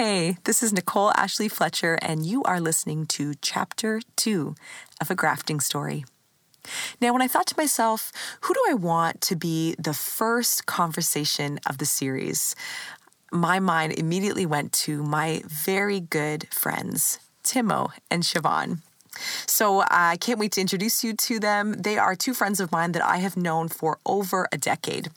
Hey, this is Nicole Ashley Fletcher, and you are listening to Chapter 2 of A Grafting Story. Now, when I thought to myself, who do I want to be the first conversation of the series? My mind immediately went to my very good friends, Timo and Siobhan. So I can't wait to introduce you to them. They are two friends of mine that I have known for over a decade.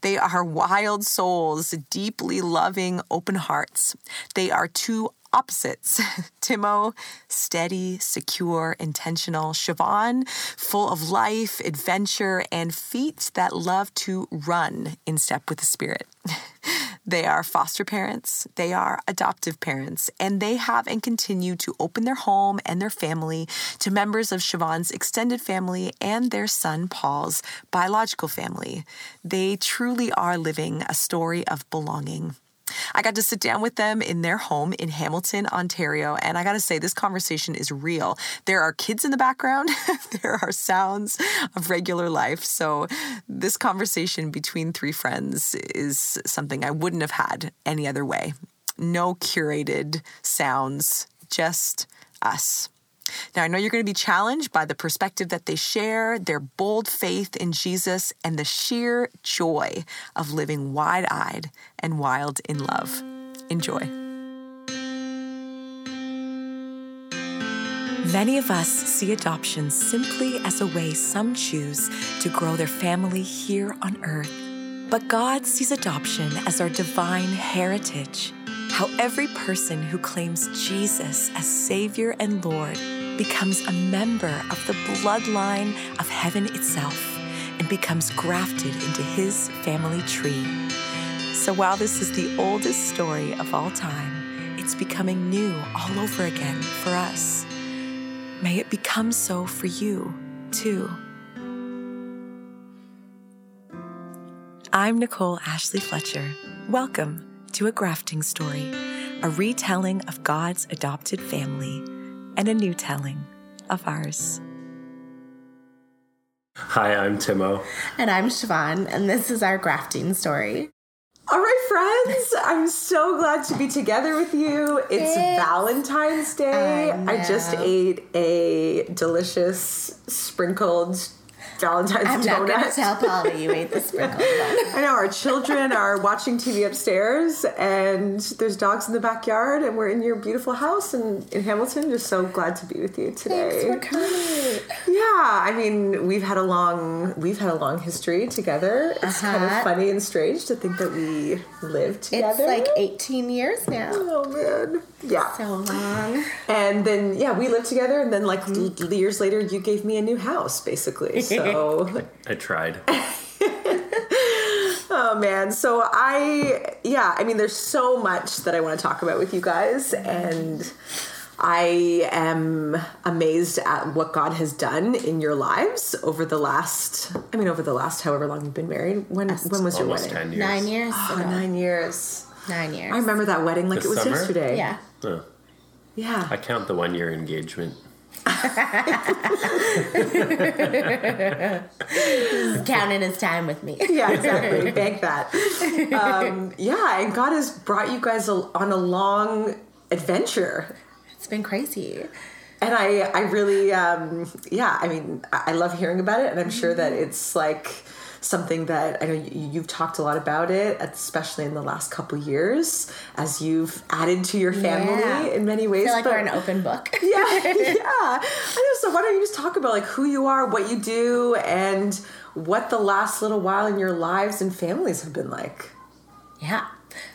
They are wild souls, deeply loving, open hearts. They are two opposites. Timo, steady, secure, intentional. Siobhan, full of life, adventure, and feet that love to run in step with the spirit. They are foster parents, they are adoptive parents, and they have and continue to open their home and their family to members of Siobhan's extended family and their son Paul's biological family. They truly are living a story of belonging. I got to sit down with them in their home in Hamilton, Ontario, and I got to say, this conversation is real. There are kids in the background, there are sounds of regular life. So, this conversation between three friends is something I wouldn't have had any other way. No curated sounds, just us. Now, I know you're going to be challenged by the perspective that they share, their bold faith in Jesus, and the sheer joy of living wide eyed and wild in love. Enjoy. Many of us see adoption simply as a way some choose to grow their family here on earth. But God sees adoption as our divine heritage how every person who claims Jesus as Savior and Lord becomes a member of the bloodline of heaven itself and becomes grafted into His family tree. So while this is the oldest story of all time, it's becoming new all over again for us. May it become so for you, too. I'm Nicole Ashley Fletcher. Welcome to a grafting story, a retelling of God's adopted family, and a new telling of ours. Hi, I'm Timo. And I'm Siobhan, and this is our grafting story. All right, friends, I'm so glad to be together with you. It's Valentine's Day. I, I, just ate a delicious sprinkled Valentine's I'm donut. not going to tell Polly you ate the sprinkled I know our children are watching TV upstairs, and there's dogs in the backyard, and we're in your beautiful house in, in Hamilton. Just so glad to be with you today. Thanks for coming. Yeah, I mean we've had a long we've had a long history together. It's uh-huh. kind of uh-huh. funny and strange to think that we lived together. It's like 18 years now. Oh man, yeah, so long. And then yeah, we lived together, and then like mm-hmm. years later, you gave me a new house, basically. So. So I tried. oh man. So I yeah, I mean there's so much that I want to talk about with you guys and I am amazed at what God has done in your lives over the last I mean over the last however long you've been married. When when was your wedding? 10 years. 9 years. Oh, 9 years. 9 years. I remember that wedding like this it was summer? yesterday. Yeah. Oh. Yeah. I count the one year engagement. Counting his time with me. Yeah, exactly. Bank that. Um, yeah, and God has brought you guys on a long adventure. It's been crazy. And I, I really, um, yeah, I mean, I love hearing about it, and I'm sure that it's like something that I know you've talked a lot about it, especially in the last couple years, as you've added to your family yeah. in many ways. I feel like but, we're an open book. yeah, yeah. I know. So why don't you just talk about like who you are, what you do, and what the last little while in your lives and families have been like? Yeah.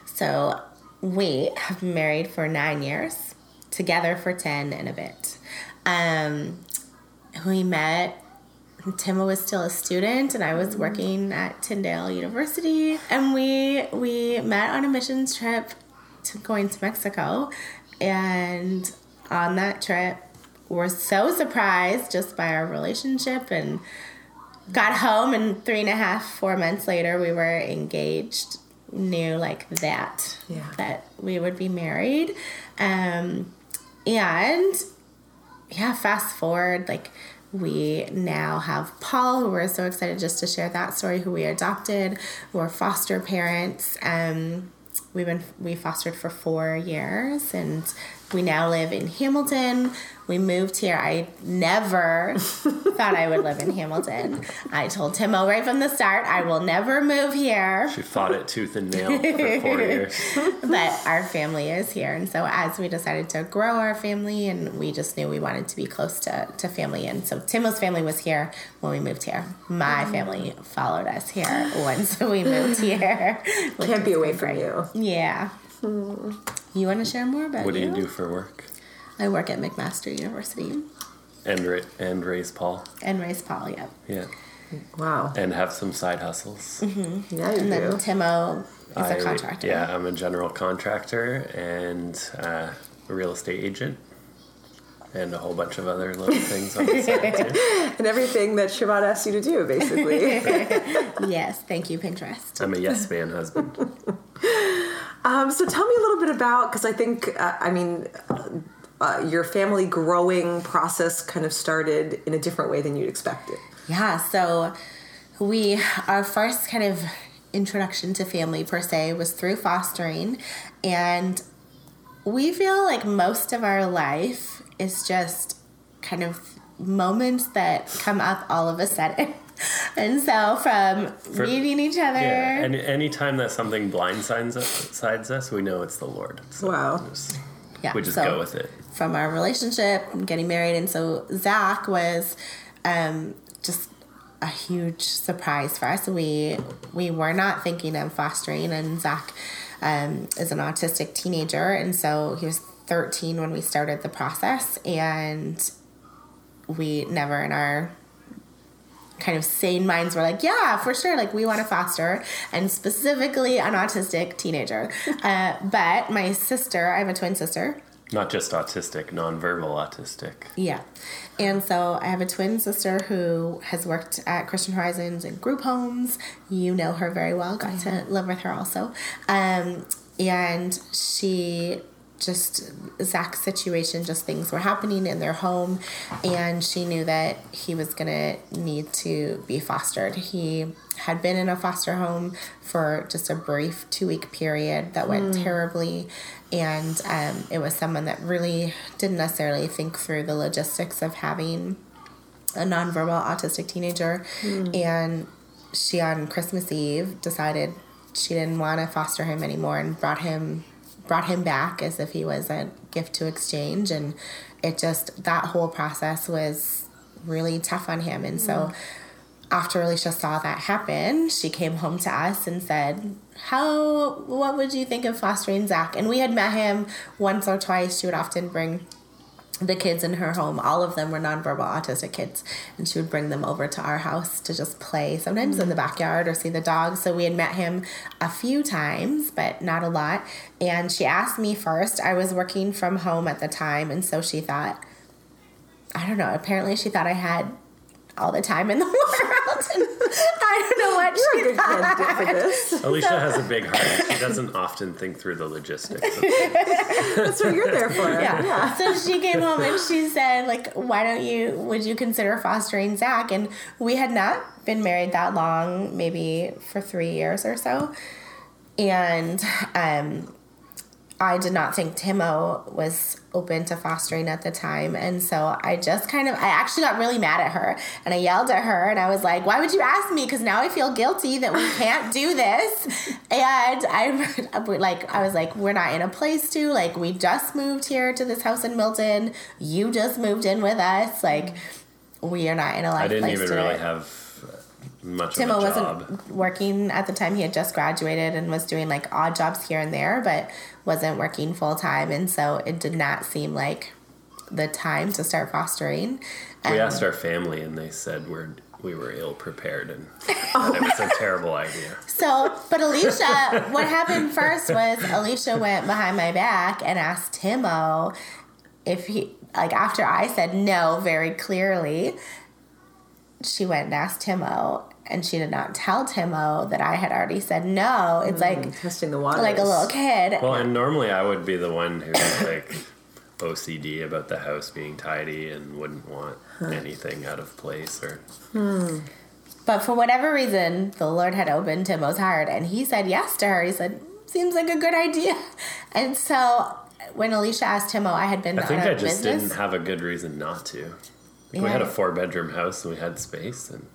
So we have been married for nine years, together for ten and a bit. Um, we met Timo was still a student and I was working at Tyndale University. And we we met on a missions trip to going to Mexico. And on that trip we're so surprised just by our relationship and got home and three and a half four months later we were engaged knew like that yeah. that we would be married. Um and yeah fast forward like we now have Paul, who we're so excited just to share that story, who we adopted, who are foster parents. Um, we've been we fostered for four years, and we now live in Hamilton. We moved here. I never thought I would live in Hamilton. I told Timo right from the start, I will never move here. She fought it tooth and nail for four years. but our family is here. And so as we decided to grow our family and we just knew we wanted to be close to, to family. And so Timo's family was here when we moved here. My mm. family followed us here once we moved here. which Can't be away from great. you. Yeah. Hmm. You want to share more about What do you do for work? I work at McMaster University And ra- and raise Paul. and raise Paul, yep. Yeah. Wow. And have some side hustles. Yeah, you And then. Timo is I- a contractor. Yeah, I'm a general contractor and uh, a real estate agent. And a whole bunch of other little things on the side too. And everything that Siobhan asked you to do, basically. Yes, thank you, Pinterest. I'm a yes man husband. um, so tell me a little bit about, because I think, uh, I mean, uh, uh, your family growing process kind of started in a different way than you'd expected. Yeah, so we our first kind of introduction to family per se was through fostering and we feel like most of our life is just kind of moments that come up all of a sudden. And so from For- meeting each other Yeah, and anytime that something blindsides us, us, we know it's the Lord. So Wow. Yeah, we just so- go with it. from our relationship and getting married. And so Zach was um, just a huge surprise for us. We we were not thinking of fostering, and Zach um, is an autistic teenager, and so he was 13 when we started the process, and we never in our kind of sane minds were like, yeah, for sure, like we want to foster, and specifically an autistic teenager. Uh, but my sister, I have a twin sister, Not just autistic, nonverbal autistic. yeah. And so I have a twin sister who has worked at Christian Horizons and group homes. You know her very well, got to live with her also. Um, and she just, Zach's situation, just things were happening in their home. And she knew that he was to need to be fostered. He had been in a foster home for just a brief two week period that went terribly. And um, it was someone that really didn't necessarily think through the logistics of having a nonverbal autistic teenager. And she, on Christmas Eve, decided she didn't want to foster him anymore and brought him brought him back as if he was a gift to exchange and it just that whole process was really tough on him and so after Alicia saw that happen, she came home to us and said, "How? What would you think of fostering Zach?" And we had met him once or twice. She would often bring the kids in her home. All of them were nonverbal autistic kids, and she would bring them over to our house to just play. Sometimes in the mm. backyard or see the dogs. So we had met him a few times, but not a lot. And she asked me first. I was working from home at the time, and so she thought, I don't know. Apparently, she thought I had all the time in the world. And I don't know what You're she a good thought. candidate for this. Alicia has a big heart. She doesn't often think through the logistics. of That's what you're there for. Yeah. yeah. So she came home and she said, like, why don't you, would you consider fostering Zach? And we had not been married that long, maybe for three years or so. And um, I did not think Timo was open to fostering at the time. And so I just kind of, I actually got really mad at her and I yelled at her and I was like, why would you ask me? Because now I feel guilty that we can't do this. And I'm like, I was like, we're not in a place to, like, we just moved here to this house in Milton. You just moved in with us. Like, we are not in a life I didn't place even really it. have much Timo of a job. wasn't working at the time. He had just graduated and was doing like odd jobs here and there, but wasn't working full time. And so it did not seem like the time to start fostering. We Um, asked our family, and they said we're we were ill prepared, and that it was a terrible idea. So, but Alicia, what happened first was Alicia went behind my back and asked Timo if he, like, after I said no very clearly, she went and asked Timo, and she did not tell Timo that I had already said no. It's mm, like, Testing the water, like a little kid. Well, and normally I would be the one who's like OCD about the house being tidy and wouldn't want anything out of place or hmm. But for whatever reason, the Lord had opened Timo's heart and he said yes to her. He said, seems like a good idea. And so when Alicia asked Timo, I had been I think I just business. didn't have a good reason not to. Like, We had a four bedroom house and we had space and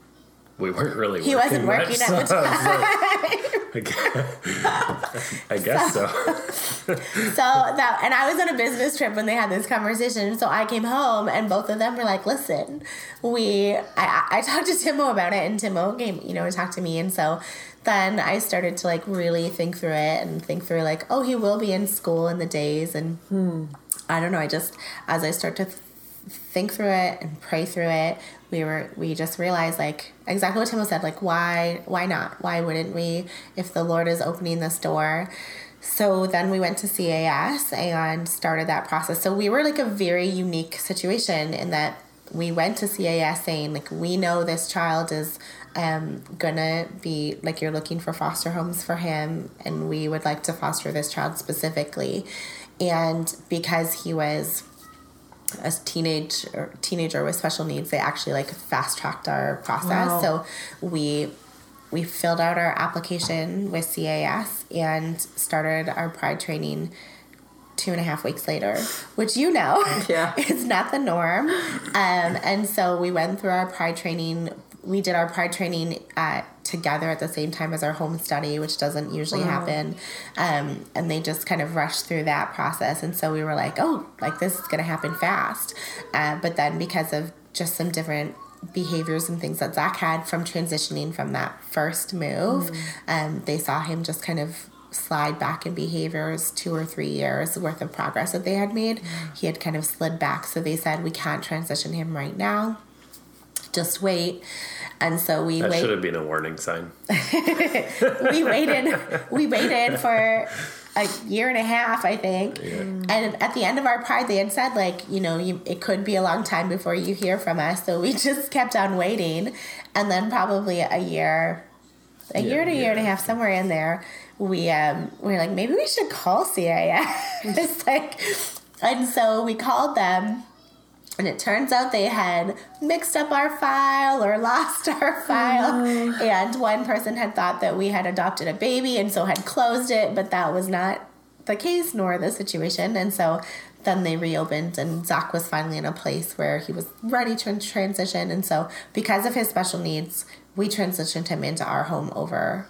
we weren't really He wasn't working much, at the so I I guess so. So that, and I was on a business trip when they had this conversation. So I came home, and both of them were like, "Listen, we." I, I talked to Timo about it, and Timo came, you know, and talked to me, and so then I started to like really think through it and think through like, oh, he will be in school in the days, and hmm, I don't know. I just as I start to th- think through it and pray through it, we were we just realized like exactly what Timo said. Like, why why not? Why wouldn't we? If the Lord is opening this door. So then we went to CAS and started that process. So we were like a very unique situation in that we went to CAS saying like we know this child is um, gonna be like you're looking for foster homes for him and we would like to foster this child specifically and because he was a teenage or teenager with special needs they actually like fast tracked our process Wow. so we we filled out our application with CAS and started our pride training two and a half weeks later, which you know Yeah. is not the norm. Um, and so we went through our pride training. We did our pride training uh, together at the same time as our home study, which doesn't usually happen. Um, and they just kind of rushed through that process. And so we were like, oh, like this is going to happen fast. Uh, but then because of just some different behaviors and things that Zach had from transitioning from that first move, um, they saw him just kind of slide back in behaviors two or three years worth of progress that they had made. He had kind of slid back. So they said, we can't transition him right now. Just wait. And so we That wait should have been a warning sign. we waited we waited for a year and a half i think. And at the end of our pride they had said like you know you, it could be a long time before you hear from us. So we just kept on waiting. And then probably a year a Yeah, year to a year and a half somewhere in there we um we were like maybe we should call CAS it's like and so we called them and it turns out they had mixed up our file or lost our file. Oh. And one person had thought that we had adopted a baby and so had closed it, but that was not the case nor the situation. And so then they reopened, and Zach was finally in a place where he was ready to transition. And so, because of his special needs, we transitioned him into our home over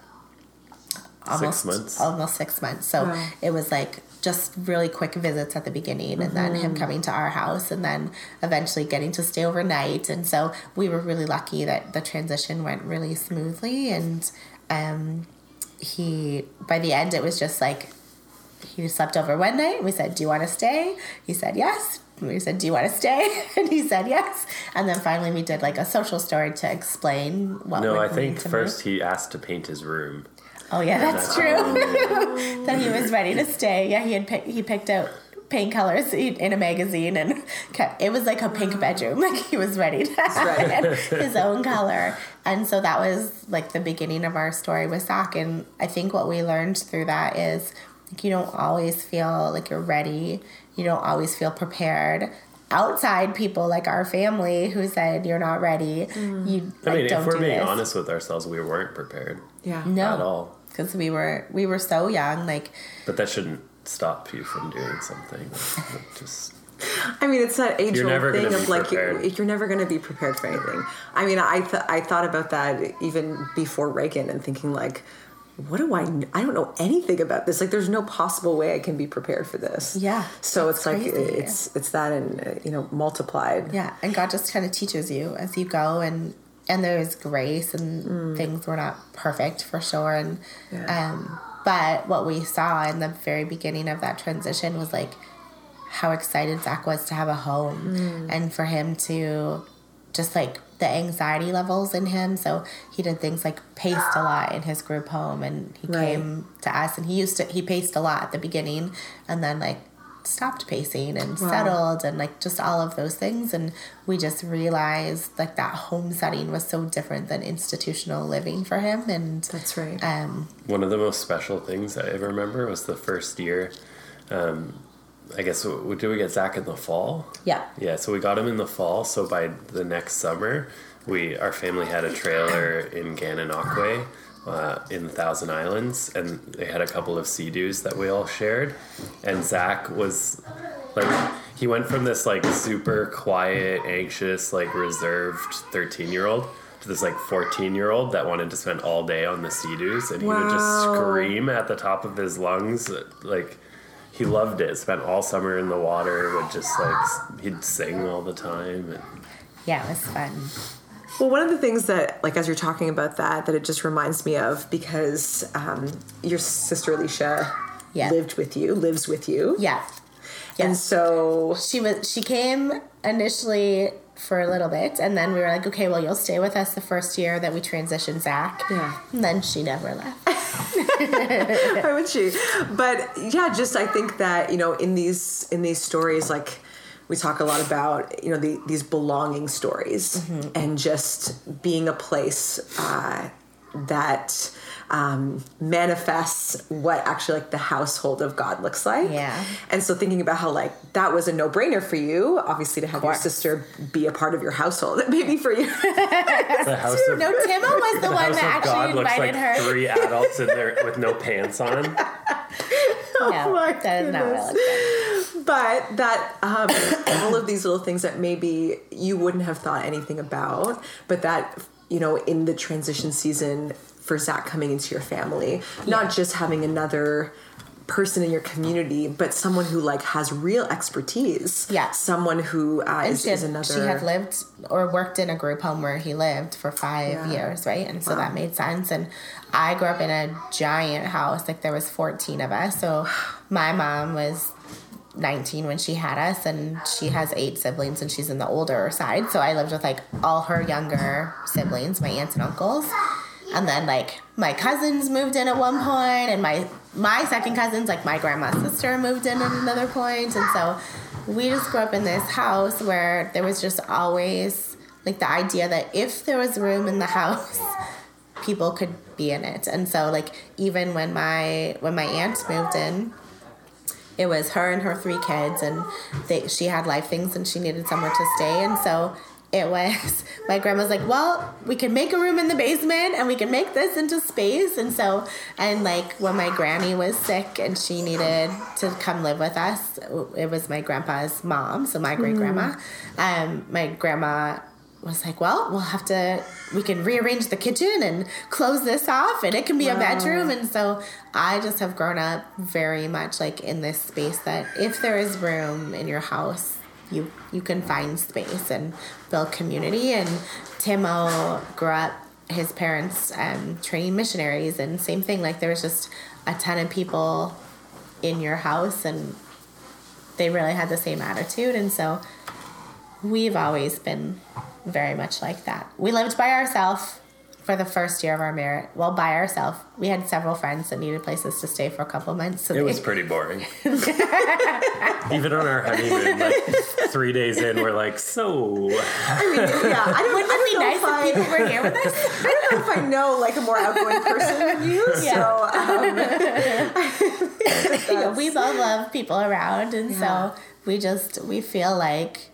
almost months. almost six months. So Wow. it was like just really quick visits at the beginning and then him coming to our house and then eventually getting to stay overnight. And so we were really lucky that the transition went really smoothly and um he by the end it was just like he slept over one night. We said, Do you want to stay? He said, Yes. We said, Do you want to stay? And he said, Yes. And then finally, we did like a social story to explain what No, we're I think to first make. he asked to paint his room. Oh, yeah, that's that's- true. that he was ready to stay. Yeah, he had pick, he picked out paint colors in a magazine and kept, it was like a pink mm. bedroom. Like he was ready to have his own color. And so that was like the beginning of our story with Zach. And I think what we learned through that is like you don't always feel like you're ready. You don't always feel prepared. Outside people like our family who said you're not ready. Mm. You I like, mean, don't if we're being this. honest with ourselves, we weren't prepared Yeah. no. at all. Because we were we were so young like But that shouldn't stop you from doing something. Just I mean, it's that age You're never old thing gonna of be like you, prepared. you're never going to be prepared for anything. I mean, I th- I thought about that even before Reagan and thinking like, what do I? kn- I don't know anything about this. Like, there's no possible way I can be prepared for this. Yeah, So that's it's like it's it's that and uh, you know multiplied. Yeah, and God just kind of teaches you as you go, and and there is grace, and things were not perfect for sure, and Yeah. um, but what we saw in the very beginning of that transition was like how excited Zach was to have a home, and for him to just like the anxiety levels in him. So he did things like paced a lot in his group home, and he Right. came to us, and he used to he paced a lot at the beginning, and then like stopped pacing and Wow. settled and like just all of those things and we just realized like that home setting was so different than institutional living for him and That's right. um one of the most special things I ever remember was the first year. Um, I guess w- did we get Zach in the fall? yeah Yeah, so we got him in the fall. So by the next summer, we our family had a trailer in Gananoque uh, in Thousand Islands, and they had a couple of sea-doos that we all shared. And Zach was like, he went from this like super quiet, anxious, like reserved thirteen-year-old to this like fourteen-year-old that wanted to spend all day on the sea-doos, and he would just scream at the top of his lungs, like. He loved it. Spent all summer in the water. Would just like he'd sing all the time. And Yeah, it was fun. Well, one of the things that, like, as you're talking about that, that it just reminds me of because um, your sister Alicia Yeah. lived with you, lives with you, Yeah. and Yes. so she was she came initially for a little bit and then we were like okay well you'll stay with us the first year that we transition zach Yeah. and then she never left why would she? But yeah, just I think that you know in these in these stories, like we talk a lot about you know the, these belonging stories Mm-hmm. and just being a place uh, that um, manifests what actually like the household of God looks like. Yeah. And so thinking about how like that was a no brainer for you, obviously to have your sister be a part of your household, maybe for you. the house of no timo was the, the one that of God actually looks invited like her three adults in there with no pants on. no Oh my that is not goodness. really but that um, all of these little things that maybe you wouldn't have thought anything about, but that you know in the transition season for Zach coming into your family, not just having another person in your community, but someone who like has real expertise. Yeah. someone who uh, is, she is another. she had lived or worked in a group home where he lived for five Yeah. years, right? And so that made sense. And I grew up in a giant house, like there was 14 of us. So my mom was 19 when she had us, and she has eight siblings, and she's in the older side. So I lived with like all her younger siblings, my aunts and uncles. And then like my cousins moved in at one point, and my my second cousins, like my grandma's sister, moved in at another point, and so we just grew up in this house where there was just always like the idea that if there was room in the house, people could be in it. And so like even when my when my aunt moved in, it was her and her three kids and they she had life things and she needed somewhere to stay and so it was. My grandma's like well we can make a room in the basement and we can make this into space. And so and like when my granny was sick and she needed to come live with us it was my grandpa's mom so my great grandma. Um my grandma was like, well, we'll have to, we can rearrange the kitchen and close this off and it can be a bedroom. And so I just have grown up very much like in this space that if there is room in your house, you, you can find space and build community. And Timo grew up, his parents um, training missionaries and same thing. Like there was just a ton of people in your house and they really had the same attitude. And so we've always been very much like that. We lived by ourselves for the first year of our marriage. Well, by ourselves. We had several friends that needed places to stay for a couple months. So It was they- pretty boring. Even on our honeymoon, like three days in, we're like, so yeah, I don't, Wouldn't I it be don't know nice if I, if people were here with us? I don't know if I know like a more outgoing person than you. Yeah. So um, Yeah, we both love people around, and Yeah. so we just we feel like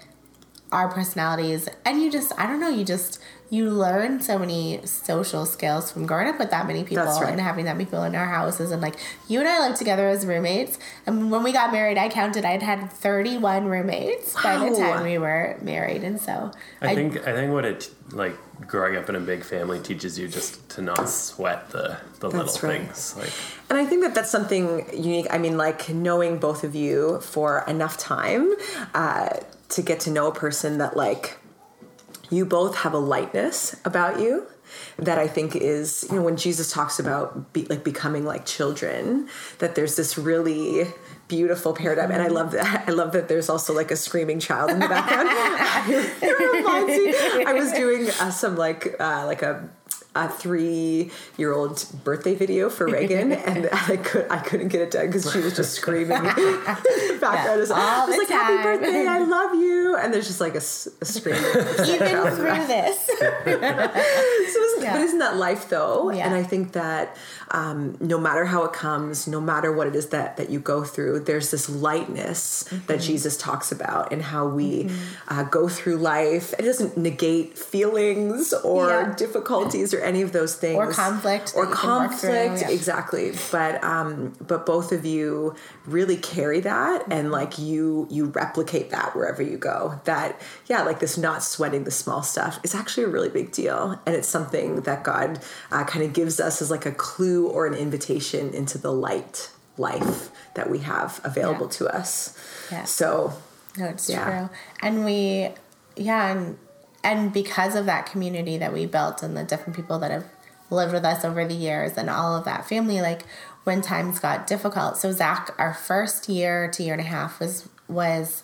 our personalities, and you just I don't know, you just you learn so many social skills from growing up with that many people right. and having that many people in our houses, and like you and I lived together as roommates, and when we got married, I counted I'd had thirty one roommates by the time we were married, and so I think I think what it like growing up in a big family teaches you just to not sweat the the That's little right. things. Like And I think that that's something unique. I mean, like knowing both of you for enough time uh, to get to know a person that, like, you both have a lightness about you that I think is, you know, when Jesus talks about be, like becoming like children, that there's this really beautiful paradigm. And i love that. I love that there's also like a screaming child in the background. I was doing uh, some like uh, like a a three-year-old birthday video for Reagan, and I could I couldn't get it done because she was just screaming. background, was- it the like "Happy birthday, I love you," and there's just like a scream. even through this, So isn't, Yeah. But isn't that life though? Yeah. And I think that um, no matter how it comes, no matter what it is that, that you go through, there's this lightness that Mm-hmm. Jesus talks about and how we uh, go through life. It doesn't negate feelings or Yeah. difficulties or any of those things Or conflict or that you can work through, conflict yeah. exactly but um but both of you really carry that and like you you replicate that wherever you go that yeah like this not sweating the small stuff is actually a really big deal and it's something that god uh, kind of gives us as like a clue or an invitation into the light life that we have available Yeah. to us Yeah. so No, it's Yeah. true. And we, yeah, and and because of that community that we built and the different people that have lived with us over the years and all of that family, like when times got difficult. So Zach, our first year to year and a half was was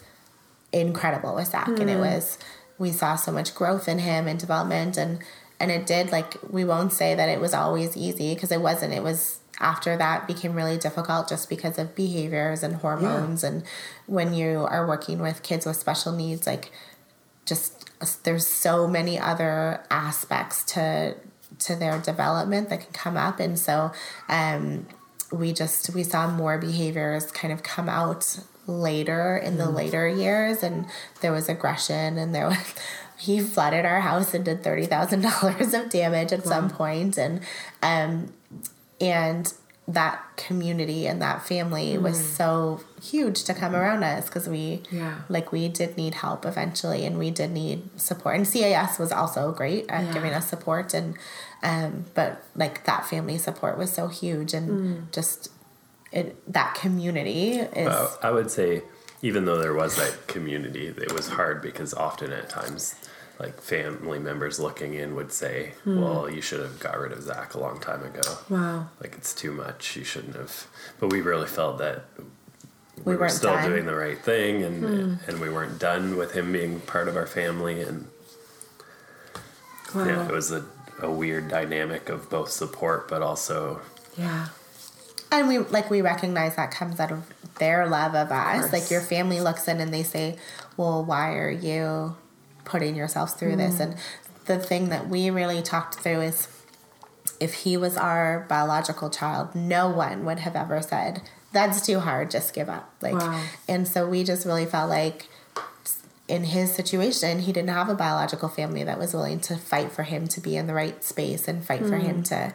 incredible with Zach, and it mm. was we saw so much growth in him and development, and and it did like we won't say that it was always easy because it wasn't. It was after that became really difficult just because of behaviors and hormones. And when you are working with kids with special needs like just there's so many other aspects to to their development that can come up. And so um we just we saw more behaviors kind of come out later in the later years. And there was aggression and there was he flooded our house and did $30,000 of damage at some point. And um and that community and that family was so huge to come around us because we Yeah. like we did need help eventually and we did need support and CAS was also great at Yeah. giving us support and um but like that family support was so huge and Mm. just it that community is Uh, I would say, even though there was that community, it was hard because often at times, like family members looking in would say, Hmm. "Well, you should have got rid of Zach a long time ago. wow Like it's too much. You shouldn't have." But we really felt that we, were weren't still done. doing the right thing, and and we weren't done with him being part of our family, and wow yeah, it was a, a weird dynamic of both support, but also yeah And we like we recognize that comes out of their love of us. course. Like your family looks in and they say, "Well, why are you putting yourselves through Mm. this?" And the thing that we really talked through is if he was our biological child, no one would have ever said, "That's too hard, just give up." Like Wow. and so we just really felt like in his situation, he didn't have a biological family that was willing to fight for him to be in the right space and fight for him to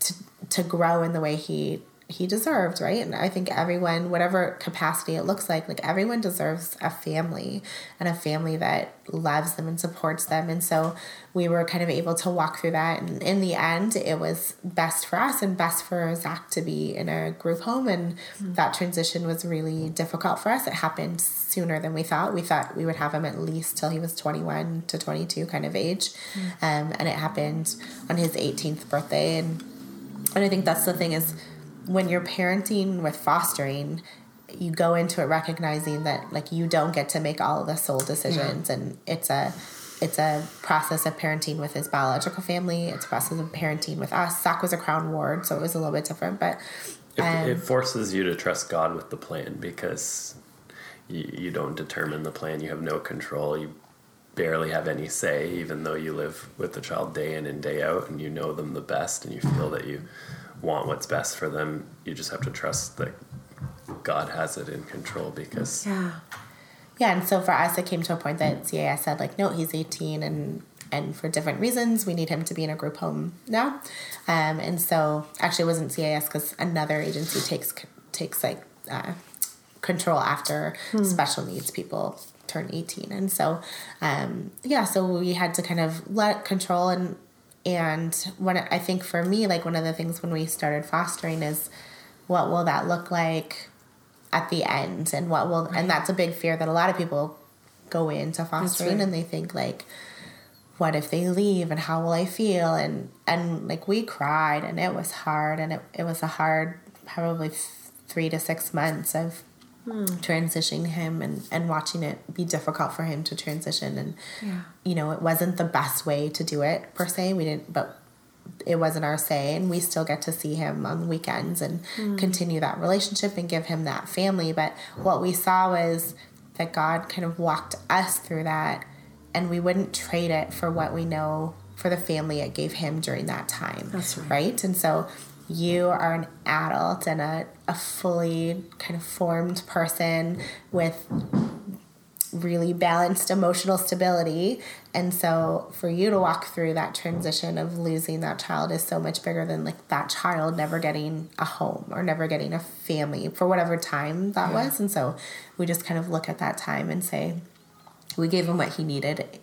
to to grow in the way he he deserved, right? And I think everyone, whatever capacity it looks like, like everyone deserves a family and a family that loves them and supports them. And so we were kind of able to walk through that. And in the end, it was best for us and best for Zach to be in a group home. And that transition was really difficult for us. It happened sooner than we thought. We thought we would have him at least till he was 21 to 22 kind of age. Um, and it happened on his 18th birthday. And and I think that's the thing is when you're parenting with fostering, you go into it recognizing that like you don't get to make all of the sole decisions and it's a it's a process of parenting with his biological family. It's a process of parenting with us. Zach was a crown ward, so it was a little bit different, but it, Um, it forces you to trust God with the plan because you, you don't determine the plan. You have no control. You barely have any say, even though you live with the child day in and day out, and you know them the best, and you feel that you want what's best for them. You just have to trust that God has it in control because yeah Yeah, and so for us, it came to a point that CAS said like, no, he's eighteen, and and for different reasons, we need him to be in a group home now. Um, and so actually, it wasn't CAS because another agency takes takes like uh, control after special needs people turn eighteen, and so um, yeah, so we had to kind of let control and and when I think for me, like one of the things when we started fostering is what will that look like at the end? And what will and that's a big fear that a lot of people go into fostering right. and they think like what if they leave and how will i feel? And and like we cried and it was hard and it, it was a hard probably three to six months of transitioning him and and watching it be difficult for him to transition and Yeah. you know it wasn't the best way to do it per se we didn't but it wasn't our say and we still get to see him on the weekends and hmm. continue that relationship and give him that family but what we saw was that god kind of walked us through that and we wouldn't trade it for what we know for the family it gave him during that time That's right. right and so you are an adult and a, a fully kind of formed person with really balanced emotional stability. And so for you to walk through that transition of losing that child is so much bigger than like that child never getting a home or never getting a family for whatever time that yeah. was. And so we just kind of look at that time and say, we gave him what he needed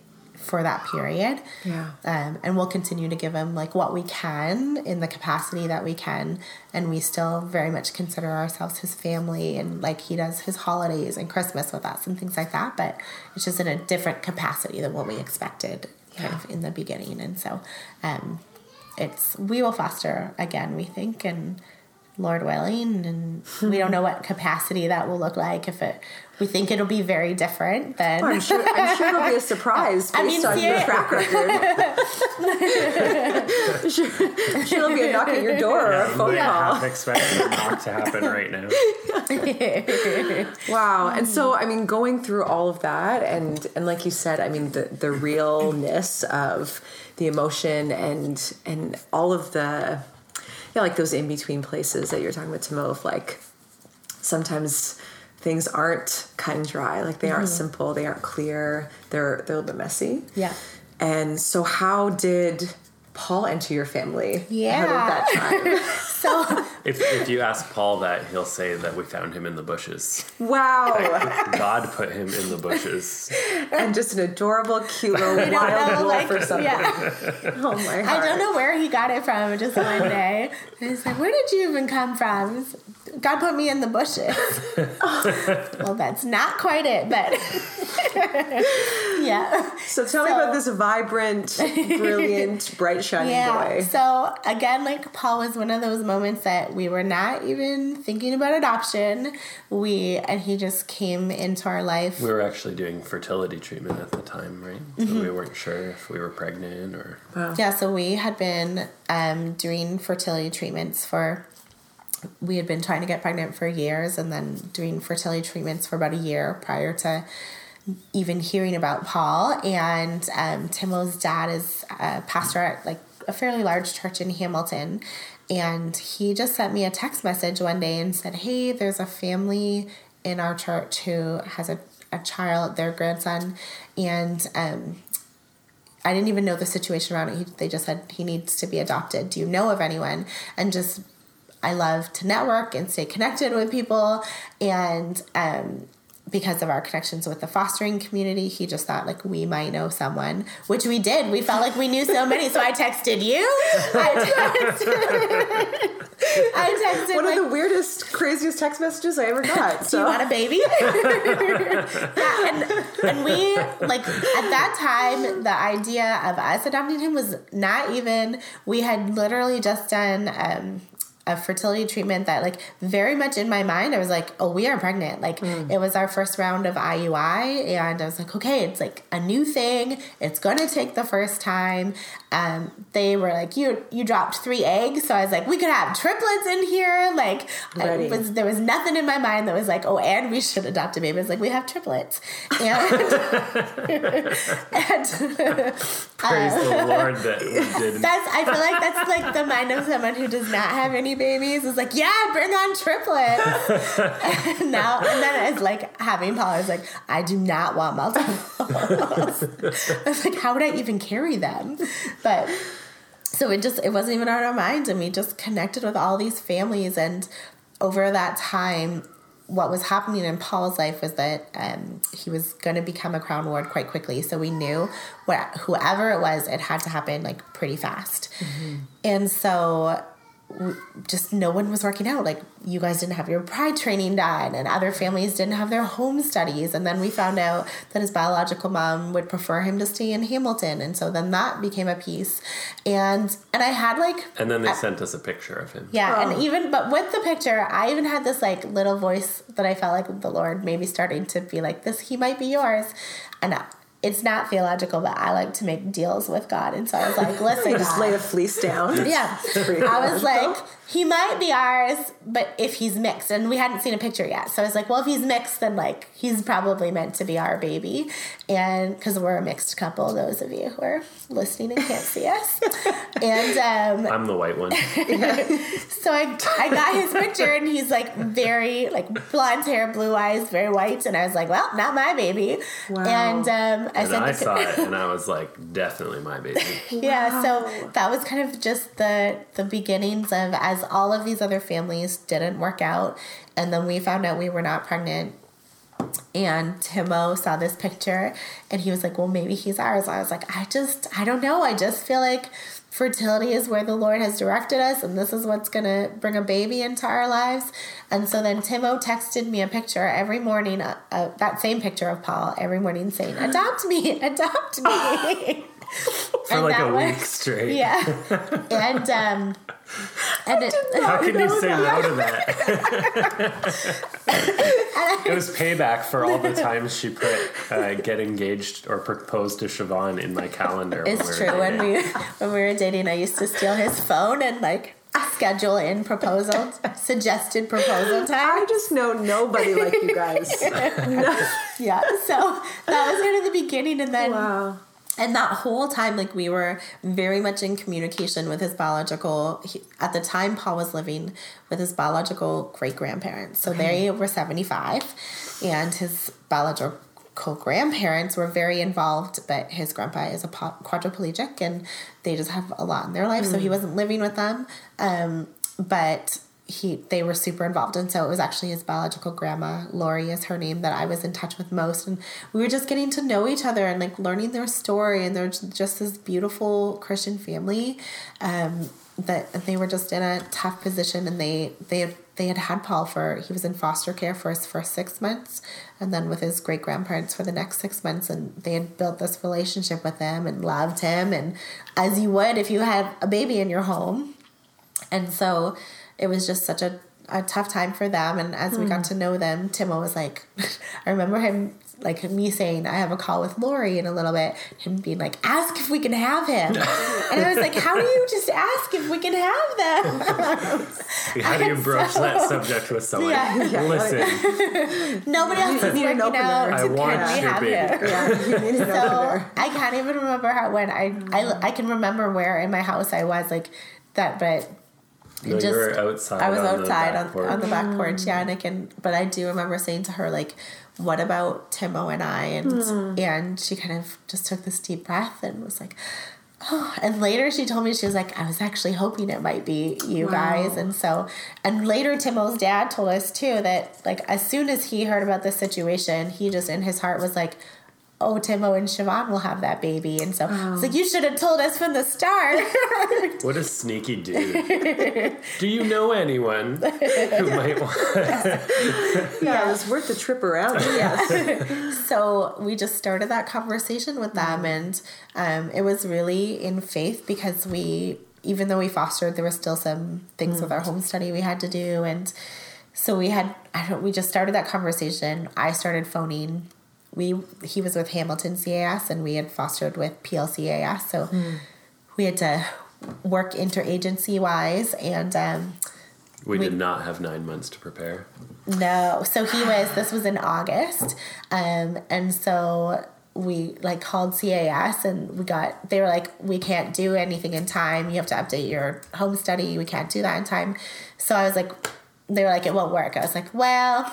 for that period. Yeah. Um, and we'll continue to give him like what we can in the capacity that we can. And we still very much consider ourselves his family and like he does his holidays and Christmas with us and things like that. But it's just in a different capacity than what we expected kind of in the beginning. And so um, it's, we will foster again, we think. And, Lord willing, and we don't know what capacity that will look like. If it, we think it'll be very different, then I'm, sure, I'm sure it'll be a surprise based I mean, on your track record. sure, sure, it'll be a knock at your door yeah, or a phone call. I'm expecting a knock to happen right now. wow, and so hmm. I mean, going through all of that, and and like you said, I mean, the the realness of the emotion and and all of the yeah, like those in between places that you're talking about, Timo, of like sometimes things aren't cut and dry. Like they mm-hmm. aren't simple, they aren't clear, they're they're a little bit messy. Yeah. And so how did Paul enter your family yeah. that time? so if, if you ask Paul that, he'll say that we found him in the bushes. Wow. God put him in the bushes. and just an adorable, cute little wild wolf like, or something. Yeah. Oh my heart. I don't know where he got it from just one day. And he's like, Where did you even come from? God put me in the bushes. well, that's not quite it, but yeah. So tell so, me about this vibrant, brilliant, bright, shining yeah, boy. So again, like Paul was one of those moments that we were not even thinking about adoption. We and he just came into our life. We were actually doing fertility treatment at the time, right? So mm-hmm. we weren't sure if we were pregnant or. Wow. Yeah, so we had been um, doing fertility treatments for we had been trying to get pregnant for years and then doing fertility treatments for about a year prior to even hearing about Paul. And um, Timo's dad is a pastor at like a fairly large church in Hamilton. And he just sent me a text message one day and said, Hey, there's a family in our church who has a, a child, their grandson, and um, I didn't even know the situation around it. He, they just said he needs to be adopted. Do you know of anyone? And just I love to network and stay connected with people. And um, because of our connections with the fostering community, he just thought like we might know someone, which we did. We felt like we knew so many. So I texted you. I texted, I texted one like, of the weirdest, craziest text messages I ever got. So. Do you want a baby? yeah, and, and we like at that time, the idea of us adopting him was not even. We had literally just done. Um, a fertility treatment that like very much in my mind I was like, oh, we are pregnant. Like mm. it was our first round of IUI and I was like, okay, it's like a new thing. It's gonna take the first time. Um, they were like, you you dropped three eggs, so I was like, we could have triplets in here. Like was, there was nothing in my mind that was like, oh, and we should adopt a baby. It's like we have triplets. And, and Praise uh, the Lord that we did. That's I feel like that's like the mind of someone who does not have any babies is like, yeah, bring on triplets. and now and then it's like having Paul, I was like, I do not want multiples. I was like, how would I even carry them? But so it just it wasn't even on our minds and we just connected with all these families and over that time what was happening in Paul's life was that um, he was going to become a crown ward quite quickly. So we knew what whoever it was, it had to happen like pretty fast. Mm-hmm. And so just no one was working out. Like you guys didn't have your pride training done, and other families didn't have their home studies. And then we found out that his biological mom would prefer him to stay in Hamilton, and so then that became a piece. And and I had like, and then they I, sent us a picture of him. Yeah, oh. and even but with the picture, I even had this like little voice that I felt like the Lord maybe starting to be like this. He might be yours, and it's not theological, but I like to make deals with God. And so I was like, listen, You just God. laid a fleece down. Yeah. I was like, he might be ours, but if he's mixed, and we hadn't seen a picture yet. So I was like, well, if he's mixed, then like he's probably meant to be our baby. And because we're a mixed couple, those of you who are listening and can't see us. And um, I'm the white one. so I, I got his picture, and he's like very, like blonde hair, blue eyes, very white. And I was like, well, not my baby. Wow. And um, I And sent I the saw it and I was like, definitely my baby. yeah so that was kind of just the the beginnings of as all of these other families didn't work out and then we found out we were not pregnant and Timo saw this picture and he was like, Well, maybe he's ours. I was like, I just, I don't know. I just feel like fertility is where the Lord has directed us and this is what's going to bring a baby into our lives. And so then Timo texted me a picture every morning, uh, uh, that same picture of Paul every morning saying, Adopt me, adopt me. For And like a was- week straight. Yeah. And um and it, How can you say no to that? it was payback for all the times she put uh, get engaged or proposed to Siobhan in my calendar. it's we true when we when we were dating I used to steal his phone and like schedule in proposal suggested proposal time. I just know nobody like you guys. No. Yeah. So that was kind of the beginning and then Wow. And that whole time, like we were very much in communication with his biological. He, at the time, Paul was living with his biological great grandparents. So they were seventy five, and his biological grandparents were very involved. But his grandpa is a quadriplegic, and they just have a lot in their life. So he wasn't living with them. Um, but he they were super involved. And so it was actually his biological grandma lori is her name that i was in touch with most. And we were just getting to know each other and like learning their story. And they're just this beautiful christian family um that they were just in a tough position. And they they had they had had paul for he was in foster care for his first six months and then with his great grandparents for the next six months. And they had built this relationship with him and loved him and as you would if you had a baby in your home. And so it was just such a, a tough time for them. And as we got hmm. to know them, Timo was like, I remember him, like me saying, I have a call with Lori in a little bit, him being like, ask if we can have him. and I was like, how do you just ask if we can have them? How do you I'm broach so- that subject with someone? Yeah. Listen, Nobody else is need working opener. out. I Can want we your have baby. him? Yeah, you need an so opener. I can't even remember how when I, I I can remember where in my house I was like that, but no, you just- were outside. I was on the outside back on, on the back porch, yeah, and I can. But I do remember saying to her like, "What about Timo and I?" And hmm. and she kind of just took this deep breath and was like, "Oh." And later she told me she was like, "I was actually hoping it might be you Wow. guys." And so, and later Timo's dad told us too that like as soon as he heard about this situation, he just in his heart was like. Oh, Timo and Siobhan will have that baby, and so it's like you should have told us from the start. What a sneaky dude. Do you know anyone who might want Yeah, it was worth the trip around. Yeah. so we just started that conversation with them and um, it was really in faith because we even though we fostered there were still some things with our home study we had to do and so we had I don't we just started that conversation I started phoning we he was with Hamilton CAS and we had fostered with PLCAS so we had to work interagency wise and um, We did not have nine months to prepare. no. So he was, this was in August. Um, and so we like called CAS and we got, they were like, we can't do anything in time. You have to update your home study. We can't do that in time. So I was like, they were like, it won't work. I was like, well,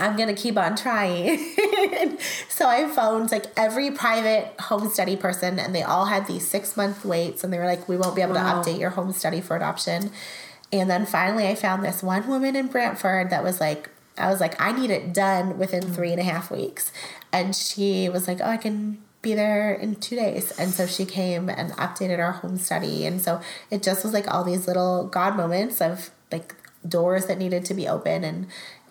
I'm gonna keep on trying. so I phoned like every private home study person, and they all had these six month waits, and they were like, "We won't be able Wow. to update your home study for adoption." And then finally, I found this one woman in Brantford that was like, I was like, I need it done within mm. three and a half weeks, and she was like, "Oh, I can." Be there in two days. And so she came and updated our home study. And so it just was like all these little God moments of like doors that needed to be open. And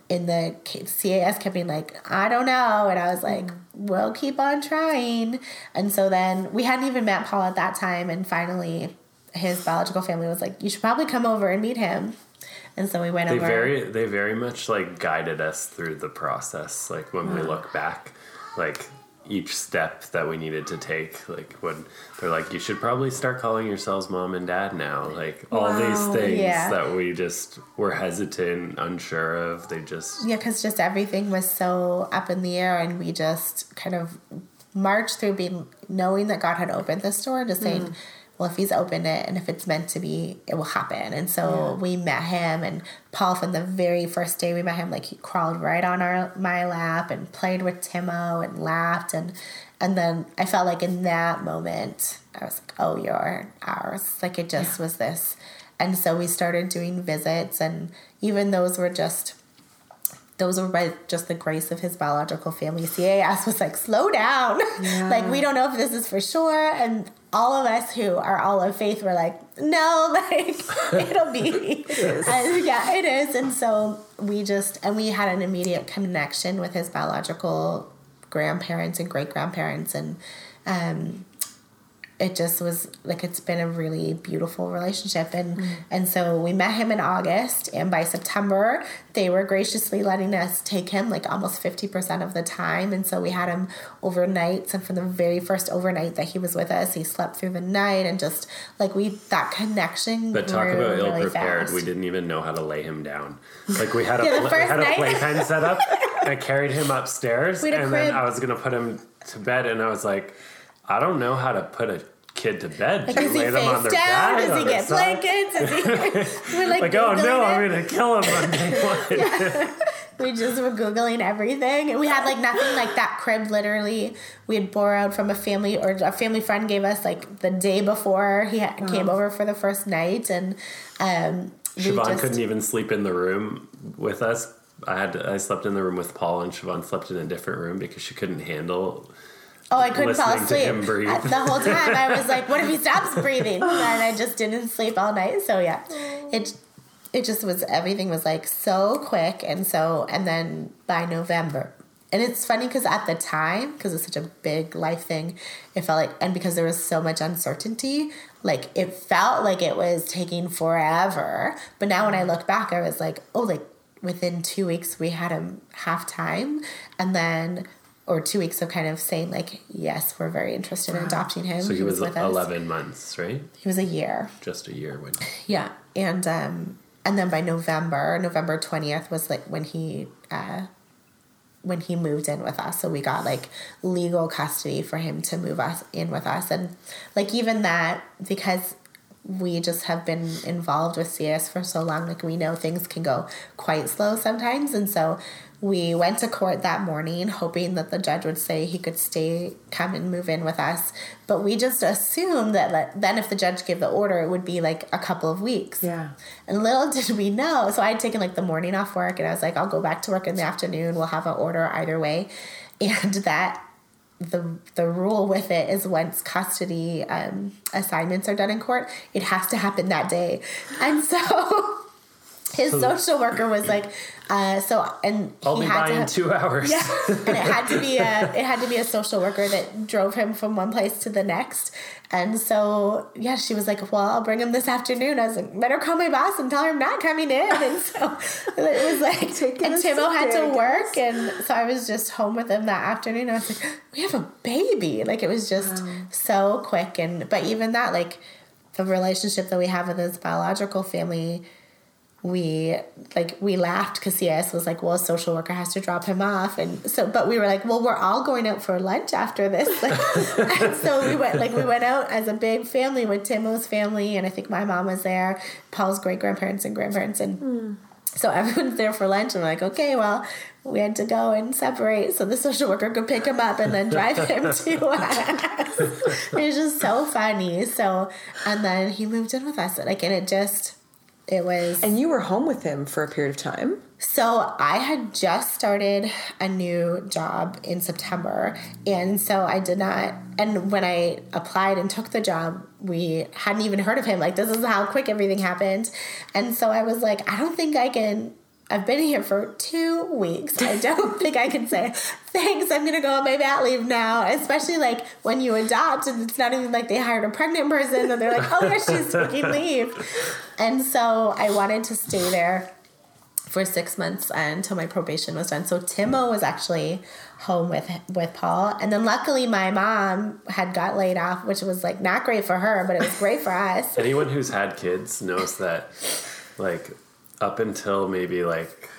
in the CAS kept being like, I don't know. And I was like, mm-hmm. we'll keep on trying. And so then we hadn't even met Paul at that time. And finally, his biological family was like, you should probably come over and meet him. And so we went They over. very they very much like guided us through the process. Like when we look back, like each step that we needed to take. Like when they're like, you should probably start calling yourselves mom and dad now. Like all these things Yeah. that we just were hesitant, unsure of. They just Yeah, because just everything was so up in the air, and we just kind of marched through being knowing that God had opened this door, to saying, mm. "Well, if He's opened it, and if it's meant to be, it will happen." And so we met him, and Paul from the very first day we met him, like he crawled right on our my lap and played with Timo and laughed, and and then I felt like in that moment I was like, "Oh, you're ours!" Like it just was this. And so we started doing visits, and even those were just those were by just the grace of his biological family. CAS was like, slow down. like, we don't know if this is for sure. And all of us who are all of faith were like, no, like, it'll be. And yeah, it is. And so we just, and we had an immediate connection with his biological grandparents and great grandparents. And, um, it just was like it's been a really beautiful relationship and mm. and so we met him in August and by September they were graciously letting us take him like almost 50% of the time and so we had him overnight and from the very first overnight that he was with us he slept through the night and just like we that connection But talk grew about ill prepared fast. We didn't even know how to lay him down. Like we had a, Yeah, the pla- we had a playpen set up. I carried him upstairs, We had a and then. I was gonna put him to bed, and I was like, I don't know how to put a kid to bed. like, Do you does he lay them on face their down? back, Does he get side? blankets? Does he, we're like, Like, oh no, Googling I'm gonna kill him on day one. we just were googling everything and we had like nothing like that crib literally we had borrowed from a family or a family friend gave us like the day before he ha- came over for the first night and um Siobhan just- couldn't even sleep in the room with us. I had I slept in the room with Paul, and Siobhan slept in a different room because she couldn't handle. Oh i couldn't fall asleep. the whole time i was like what if he stops breathing? And i just didn't sleep all night. So yeah. It it just was everything was like so quick and so and then by november. And it's funny because at the time because it's such a big life thing it felt like and because there was so much uncertainty like it felt like it was taking forever. But now when i look back i was like oh like within two weeks we had him half time. And then or two weeks of kind of saying like yes we're very interested in adopting him So he was with us. eleven months, right? he was a year Just a year when. yeah, and um, and then by November, November twentieth was like when he uh, when he moved in with us. So we got like legal custody for him to move us in with us, and like even that because we just have been involved with CS for so long, like we know things can go quite slow sometimes, and so. We went to court that morning hoping that the judge would say he could stay, come and move in with us. But we just assumed that like, then if the judge gave the order, it would be like a couple of weeks. Yeah. And little did we know. So I had taken like the morning off work and I was like, I'll go back to work in the afternoon. We'll have an order either way. And that the the rule with it is once custody um, assignments are done in court, it has to happen that day. And so his social worker was like, uh, so and I'll he be had by to in have, two hours. yeah, and it had to be a it had to be a social worker that drove him from one place to the next. And so yeah, she was like, "Well, I'll bring him this afternoon." I was like, "Better call my boss and tell her I'm not coming in." And so it was like, Taking and Timo had to work, and so I was just home with him that afternoon. I was like, "We have a baby!" Like it was just so quick, and but even that, like the relationship that we have with his biological family we like we laughed because CS was like, well, a social worker has to drop him off, and so but we were like, well, we're all going out for lunch after this, like, and so we went like we went out as a big family with Timo's family, and I think my mom was there, Paul's great grandparents and grandparents, and hmm. so everyone's there for lunch, and we're like, okay, well, we had to go and separate so the social worker could pick him up and then drive him to us. it was just so funny. So and then he moved in with us, like, and it just. It was And you were home with him for a period of time. so I had just started a new job in September, and so I did not. And when I applied and took the job, we hadn't even heard of him. Like this is how quick everything happened, and so I was like, I don't think I can. I've been here for two weeks. I don't think I can say thanks. I'm gonna go on my mat leave now. Especially like when you adopt, and it's not even like they hired a pregnant person, and they're like, oh yeah, she's taking leave. And so I wanted to stay there for six months until my probation was done. So Timo was actually home with with Paul, and then luckily my mom had got laid off, which was like not great for her, but it was great for us. Anyone who's had kids knows that, like, up until maybe like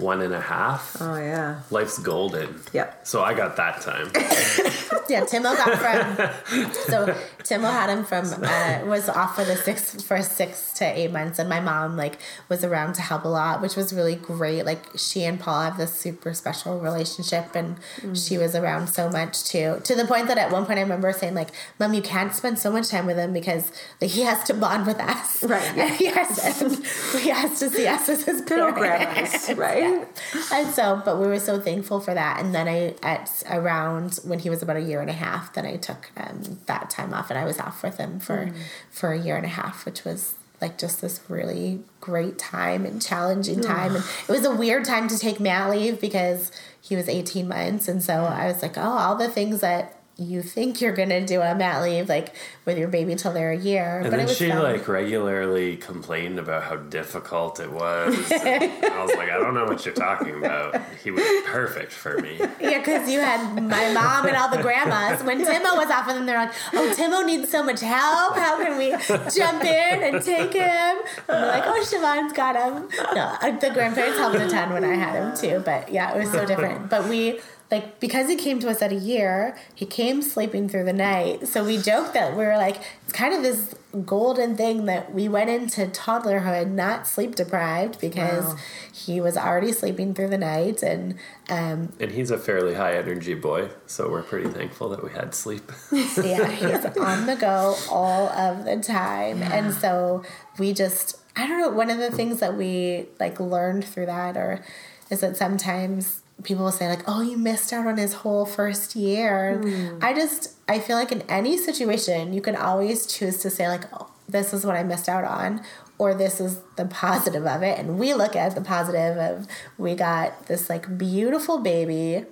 one and a half, Oh yeah. life's golden. Yep. So I got that time. Yeah, Timo got from. so Timo had him from uh, was off for the six for six to eight months, and my mom like was around to help a lot, which was really great. Like she and Paul have this super special relationship, and she was around so much too. To the point that at one point I remember saying like, "Mom, you can't spend so much time with him because like he has to bond with us, Right, yeah. And he has to, he has to see us as his Good old parents. grandmas, right? And so, but we were so thankful for that. And then I, at around when he was about a year and a half, then I took um, that time off, and I was off with him for for a year and a half, which was like just this really great time and challenging time. And it was a weird time to take mat leave because he was 18 months, and so I was like, oh, all the things that you think you're gonna do on mat leave, like with your baby till they're a year. And but then she fun. like regularly complained about how difficult it was. I was like, I don't know what you're talking about. He was perfect for me. Yeah, because you had my mom and all the grandmas. When Timo was off with them, they're like, "Oh, Timo needs so much help. How can we jump in and take him?" And like, "Oh, Siobhan's got him." No, uh, the grandparents helped a ton when I had him too. But yeah, it was so different. But we like because he came to us at a year, he came sleeping through the night. So we joked that we were like, it's kind of this golden thing that we went into toddlerhood not sleep deprived because Wow. he was already sleeping through the night and um, And he's a fairly high energy boy, so we're pretty thankful that we had sleep. yeah, he's on the go all of the time. And so we just I don't know, one of the things that we like learned through that or is that sometimes people will say like, "Oh, you missed out on his whole first year." Hmm. I just I feel like in any situation, you can always choose to say like, "Oh, this is what I missed out on." Or this is the positive of it, and we look at the positive of we got this like beautiful baby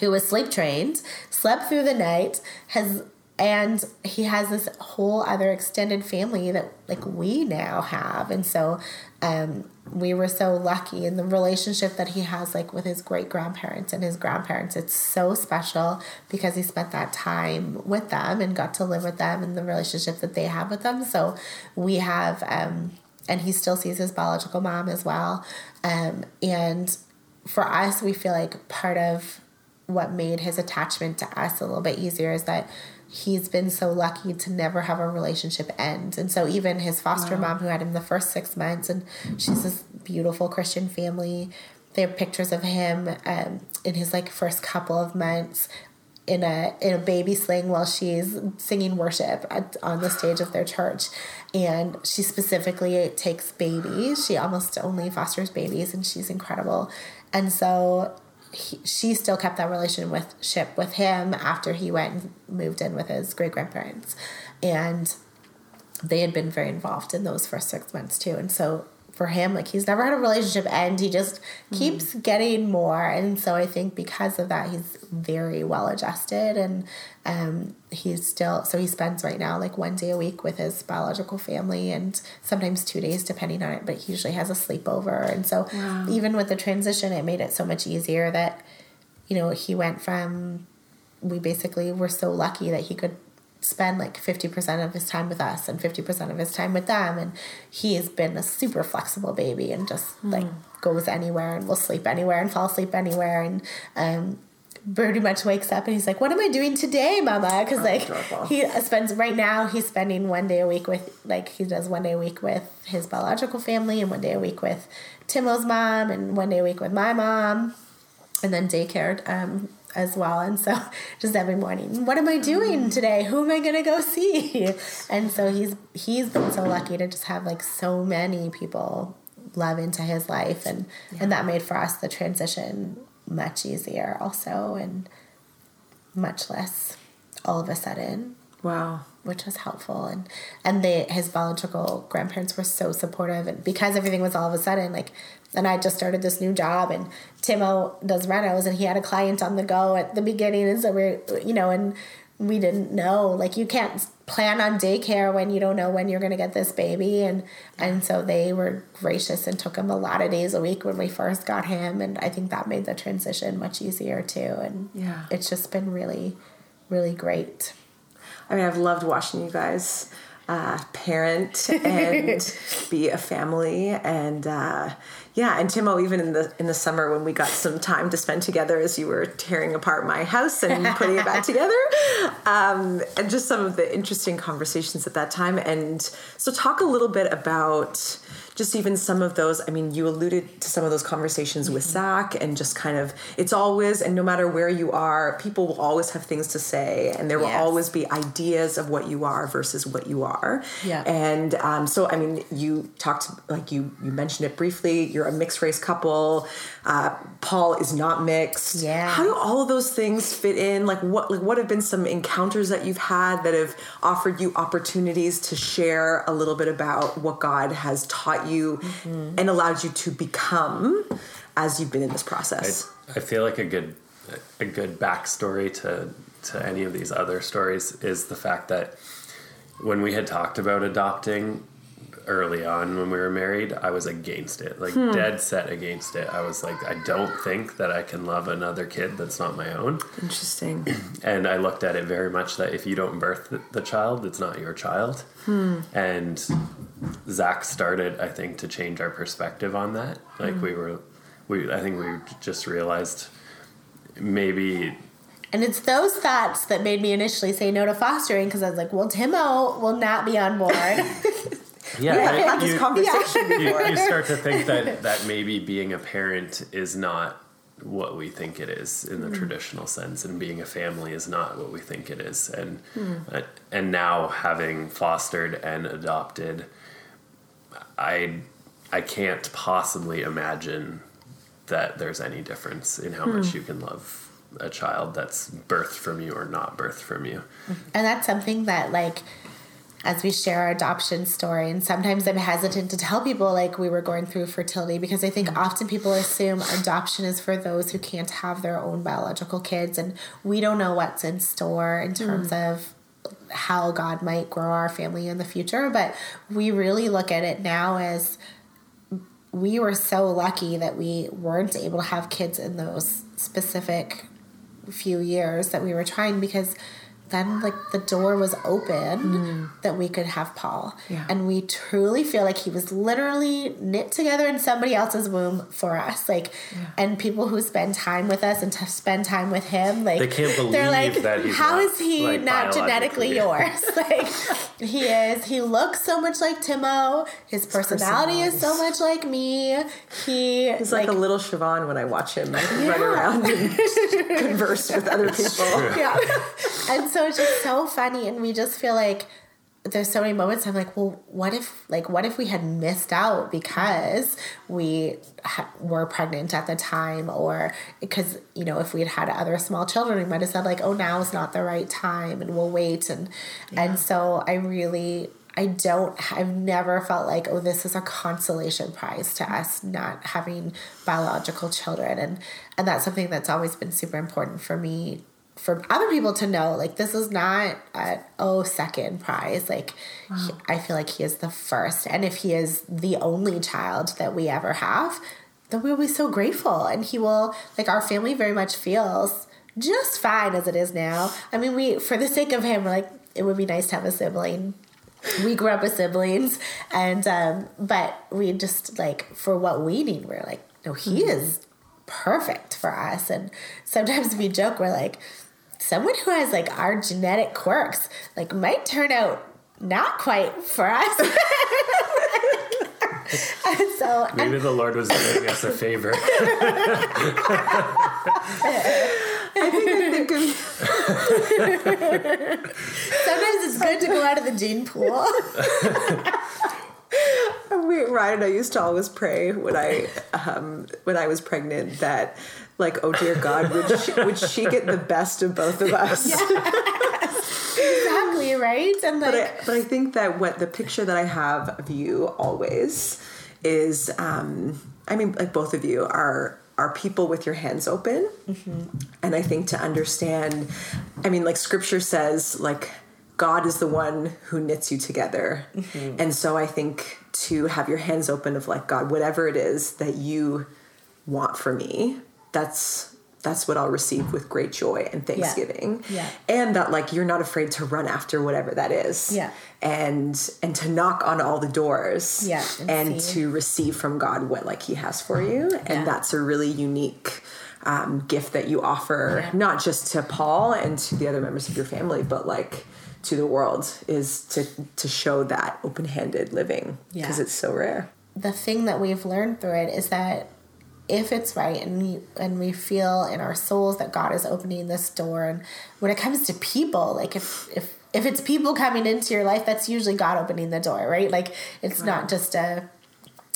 who was sleep trained, slept through the night, has and he has this whole other extended family that like we now have. And so um we were so lucky in the relationship that he has like with his great grandparents and his grandparents. It's so special because he spent that time with them and got to live with them and the relationship that they have with them. So we have um and he still sees his biological mom as well. Um and for us we feel like part of what made his attachment to us a little bit easier is that he's been so lucky to never have a relationship end. And so even his foster mom who had him the first six months and she's this beautiful Christian family. They have pictures of him um, in his like first couple of months in a in a baby sling while she's singing worship at, on the stage of their church and she specifically takes babies she almost only fosters babies and she's incredible and so he, she still kept that relationship with him after he went and moved in with his great grandparents and they had been very involved in those first six months too. And so for him like he's never had a relationship end. He just keeps mm. getting more. And so i think because of that he's very well adjusted. And um he's still so he spends right now like one day a week with his biological family and sometimes two days depending on it but he usually has a sleepover. And so even with the transition it made it so much easier that you know he went from we basically were so lucky that he could spend like 50% of his time with us and 50% of his time with them. And he has been a super flexible baby and just like goes anywhere and will sleep anywhere and fall asleep anywhere. And um pretty much wakes up and he's like what am i doing today mama because like adorable. he spends right now he's spending one day a week with like he does one day a week with his biological family and one day a week with timo's mom and one day a week with my mom and then daycare um, as well. And so just every morning, what am I doing today? Who am I gonna go see? And so he's he's been so lucky to just have like so many people love into his life, and and that made for us the transition much easier also, and much less all of a sudden Wow. which was helpful and and they his biological grandparents were so supportive and because everything was all of a sudden like and I just started this new job and Timo does renos and he had a client on the go at the beginning and so we're you know and we didn't know. Like you can't plan on daycare when you don't know when you're going to get this baby and and so they were gracious and took him a lot of days a week when we first got him and I think that made the transition much easier too and Yeah. it's just been really really great. I mean, I've loved watching you guys uh, parent and be a family, and uh, yeah, and Timo, even in the in the summer when we got some time to spend together, as you were tearing apart my house and putting it back together, um, and just some of the interesting conversations at that time. And so, talk a little bit about just even some of those. I mean, you alluded to some of those conversations with Zach, and just kind of it's always, and no matter where you are, people will always have things to say, and there will Yes. always be ideas of what you are versus what you are. Yeah. And um, so, I mean, you talked like you you mentioned it briefly. You're a mixed race couple. Uh, Paul is not mixed. Yeah. How do all of those things fit in? Like, what like what have been some encounters that you've had that have offered you opportunities to share a little bit about what God has taught you and allowed you to become as you've been in this I, process? I feel like a good a good backstory to to any of these other stories is the fact that when we had talked about adopting early on when we were married, I was against it, like dead set against it. I was like, I don't think that I can love another kid that's not my own. Interesting. And I looked at it very much that if you don't birth the- the child, it's not your child. Hmm. And Zach started, I think, to change our perspective on that. Like we were, we I think we just realized maybe And it's those thoughts that made me initially say no to fostering because I was like, well, Timo will not be on board. yeah, Yeah, had this you- conversation you, you start to think that that maybe being a parent is not what we think it is in the hmm. traditional sense and being a family is not what we think it is. And hmm. uh, and now having fostered and adopted i i can't possibly imagine that there's any difference in how much hmm. you can love a child that's birthed from you or not birthed from you. And that's something that, like, as we share our adoption story, and sometimes I'm hesitant to tell people, like, we were going through fertility because I think often people assume adoption is for those who can't have their own biological kids, and we don't know what's in store in hmm. terms of how God might grow our family in the future. But we really look at it now as we were so lucky that we weren't able to have kids in those specific few years that we were trying because then like the door was open mm-hmm. that we could have Paul. Yeah. And we truly feel like he was literally knit together in somebody else's womb for us. Like and people who spend time with us and to spend time with him, like They can't they're believe like, that he's How not, is he like, not genetically yours? like he is. He looks so much like Timo. His personality is so much like me. He It's like, a little Siobhan when I watch him like, run around and converse with other people. yeah. and so it's just so funny, and we just feel like there's so many moments I'm like, well, what if like what if we had missed out because we ha- were pregnant at the time, or because you know if we had had other small children, we might have said like, oh, now is not the right time, and we'll wait, and and so I really. I don't, I've never felt like, oh, this is a consolation prize to us not having biological children. And, and that's something that's always been super important for me for other people to know like this is not a oh second prize. Like he- i feel like he is the first. And if he is the only child that we ever have then we'll be so grateful. And he will like our family very much feels just fine as it is now. I mean we for the sake of him we're like it would be nice to have a sibling. We grew up with siblings. And um but we just like for what we need we're like no he is perfect for us. And sometimes we joke we're like someone who has like our genetic quirks like might turn out not quite for us. And so and maybe the lord was doing us a favor. I think I think of sometimes it's good to go out of the gene pool. We, Ryan and I used to always pray when I um, when I was pregnant that like oh dear God would she, would she get the best of both of us? exactly right and like But I, but I think that what the picture that I have of you always is, um, I mean, like both of you are are people with your hands open. And I think to understand, I mean, like scripture says, like, God is the one who knits you together. And so I think to have your hands open of like, God, whatever it is that you want for me, that's that's what I'll receive with great joy and thanksgiving. Yeah. And that like you're not afraid to run after whatever that is. Yeah. And and to knock on all the doors. Yeah, and And, to receive from God what like he has for you. And Yeah. that's a really unique um, gift that you offer Yeah. not just to Paul and to the other members of your family, but like to the world is to to show that open-handed living because Yeah. it's so rare. the thing that we've learned through it is that if it's right and we and we feel in our souls that God is opening this door. And when it comes to people like if if if it's people coming into your life that's usually God opening the door right? Like it's not just a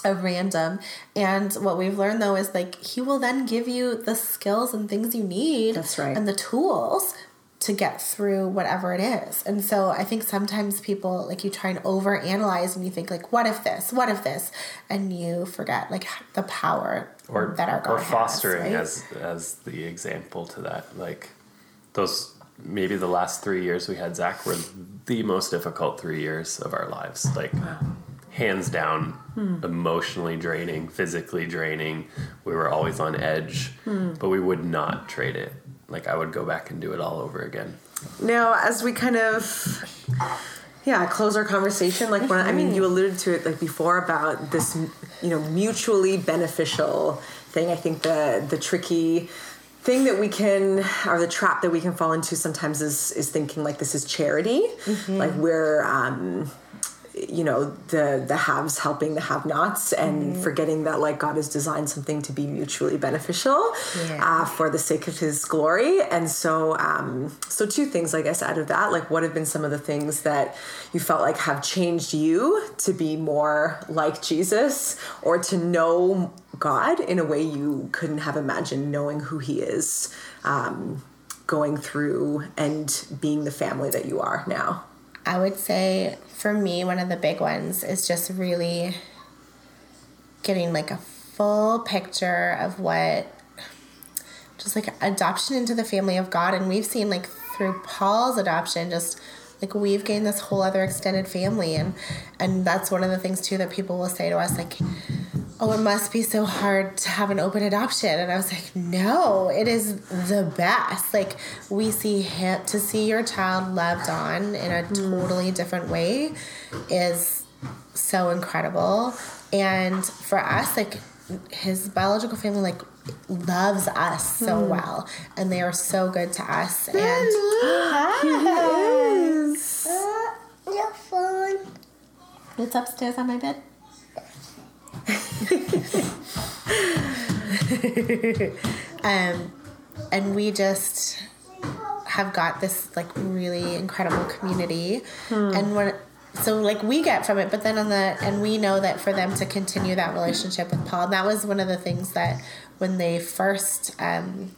a random. And what we've learned though is like he will then give you the skills and things you need That's right. and the tools to get through whatever it is. And so I think sometimes people like you try and over analyze and you think like what if this? What if this? And you forget like the power or that our God or fostering has, right? as as the example to that like those maybe the last three years we had zach were the most difficult three years of our lives like hands down hmm. emotionally draining physically draining we were always on edge hmm. but we would not trade it like i would go back and do it all over again. Now, as we kind of yeah close our conversation, like when I mean you alluded to it like before about this you know mutually beneficial thing. I think the the tricky thing that we can or the trap that we can fall into sometimes is is thinking like this is charity, like we're um, you know the the haves helping the have nots and forgetting that like god has designed something to be mutually beneficial Yeah. uh, for the sake of his glory. And so um so two things i guess out of that like what have been some of the things that you felt like have changed you to be more like jesus or to know god in a way you couldn't have imagined knowing who he is um going through and being the family that you are now? I would say for me, one of the big ones is just really getting like a full picture of what just like adoption into the family of God. And we've seen like through Paul's adoption, just like we've gained this whole other extended family. And, and that's one of the things too that people will say to us, like, oh, it must be so hard to have an open adoption. And I was like, no, it is the best. Like we see him to see your child loved on in a totally different way is so incredible. And for us, like his biological family, like loves us so well, and they are so good to us. And uh, Your phone. it's upstairs on my bed. um, and we just have got this like really incredible community, and when so like we get from it, but then on the and we know that for them to continue that relationship with Paul, and that was one of the things that when they first um,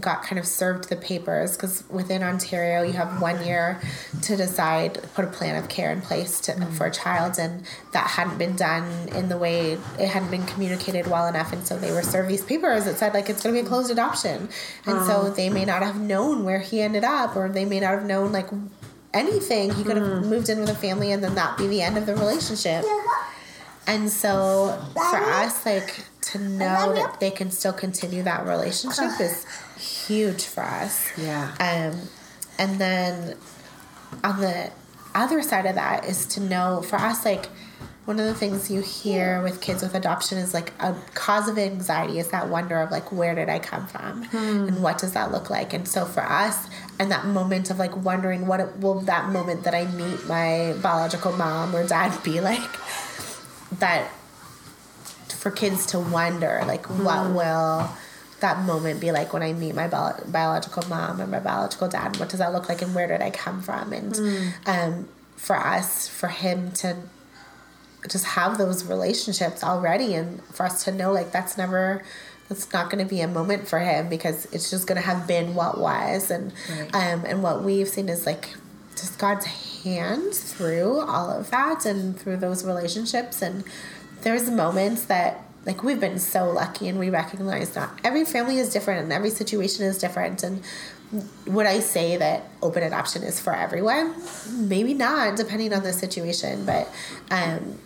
got kind of served the papers because within Ontario you have one year to decide put a plan of care in place to, mm. for a child and that hadn't been done in the way it hadn't been communicated well enough and so they were served these papers that said like it's going to be a closed adoption. And so oh. they may not have known where he ended up or they may not have known like anything. He could have mm. moved in with a family and then that be the end of the relationship. And so for us, like to know that they can still continue that relationship is huge for us. Yeah. Um, and then on the other side of that is to know for us, like one of the things you hear with kids with adoption is like a cause of anxiety is that wonder of like where did I come from and what does that look like? And so for us, and that moment of like wondering what it, will that moment that I meet my biological mom or dad be like that for kids to wonder like what will that moment be like when I meet my bio- biological mom and my biological dad? What does that look like, and where did I come from? And um, for us, for him to just have those relationships already, and for us to know like that's never. That's not going to be a moment for him because it's just going to have been what was, and Right. um, and what we've seen is like just God's hand through all of that and through those relationships. And there's moments that like we've been so lucky and we recognize that every family is different and every situation is different and would I say that open adoption is for everyone? Maybe not, depending on the situation. But um,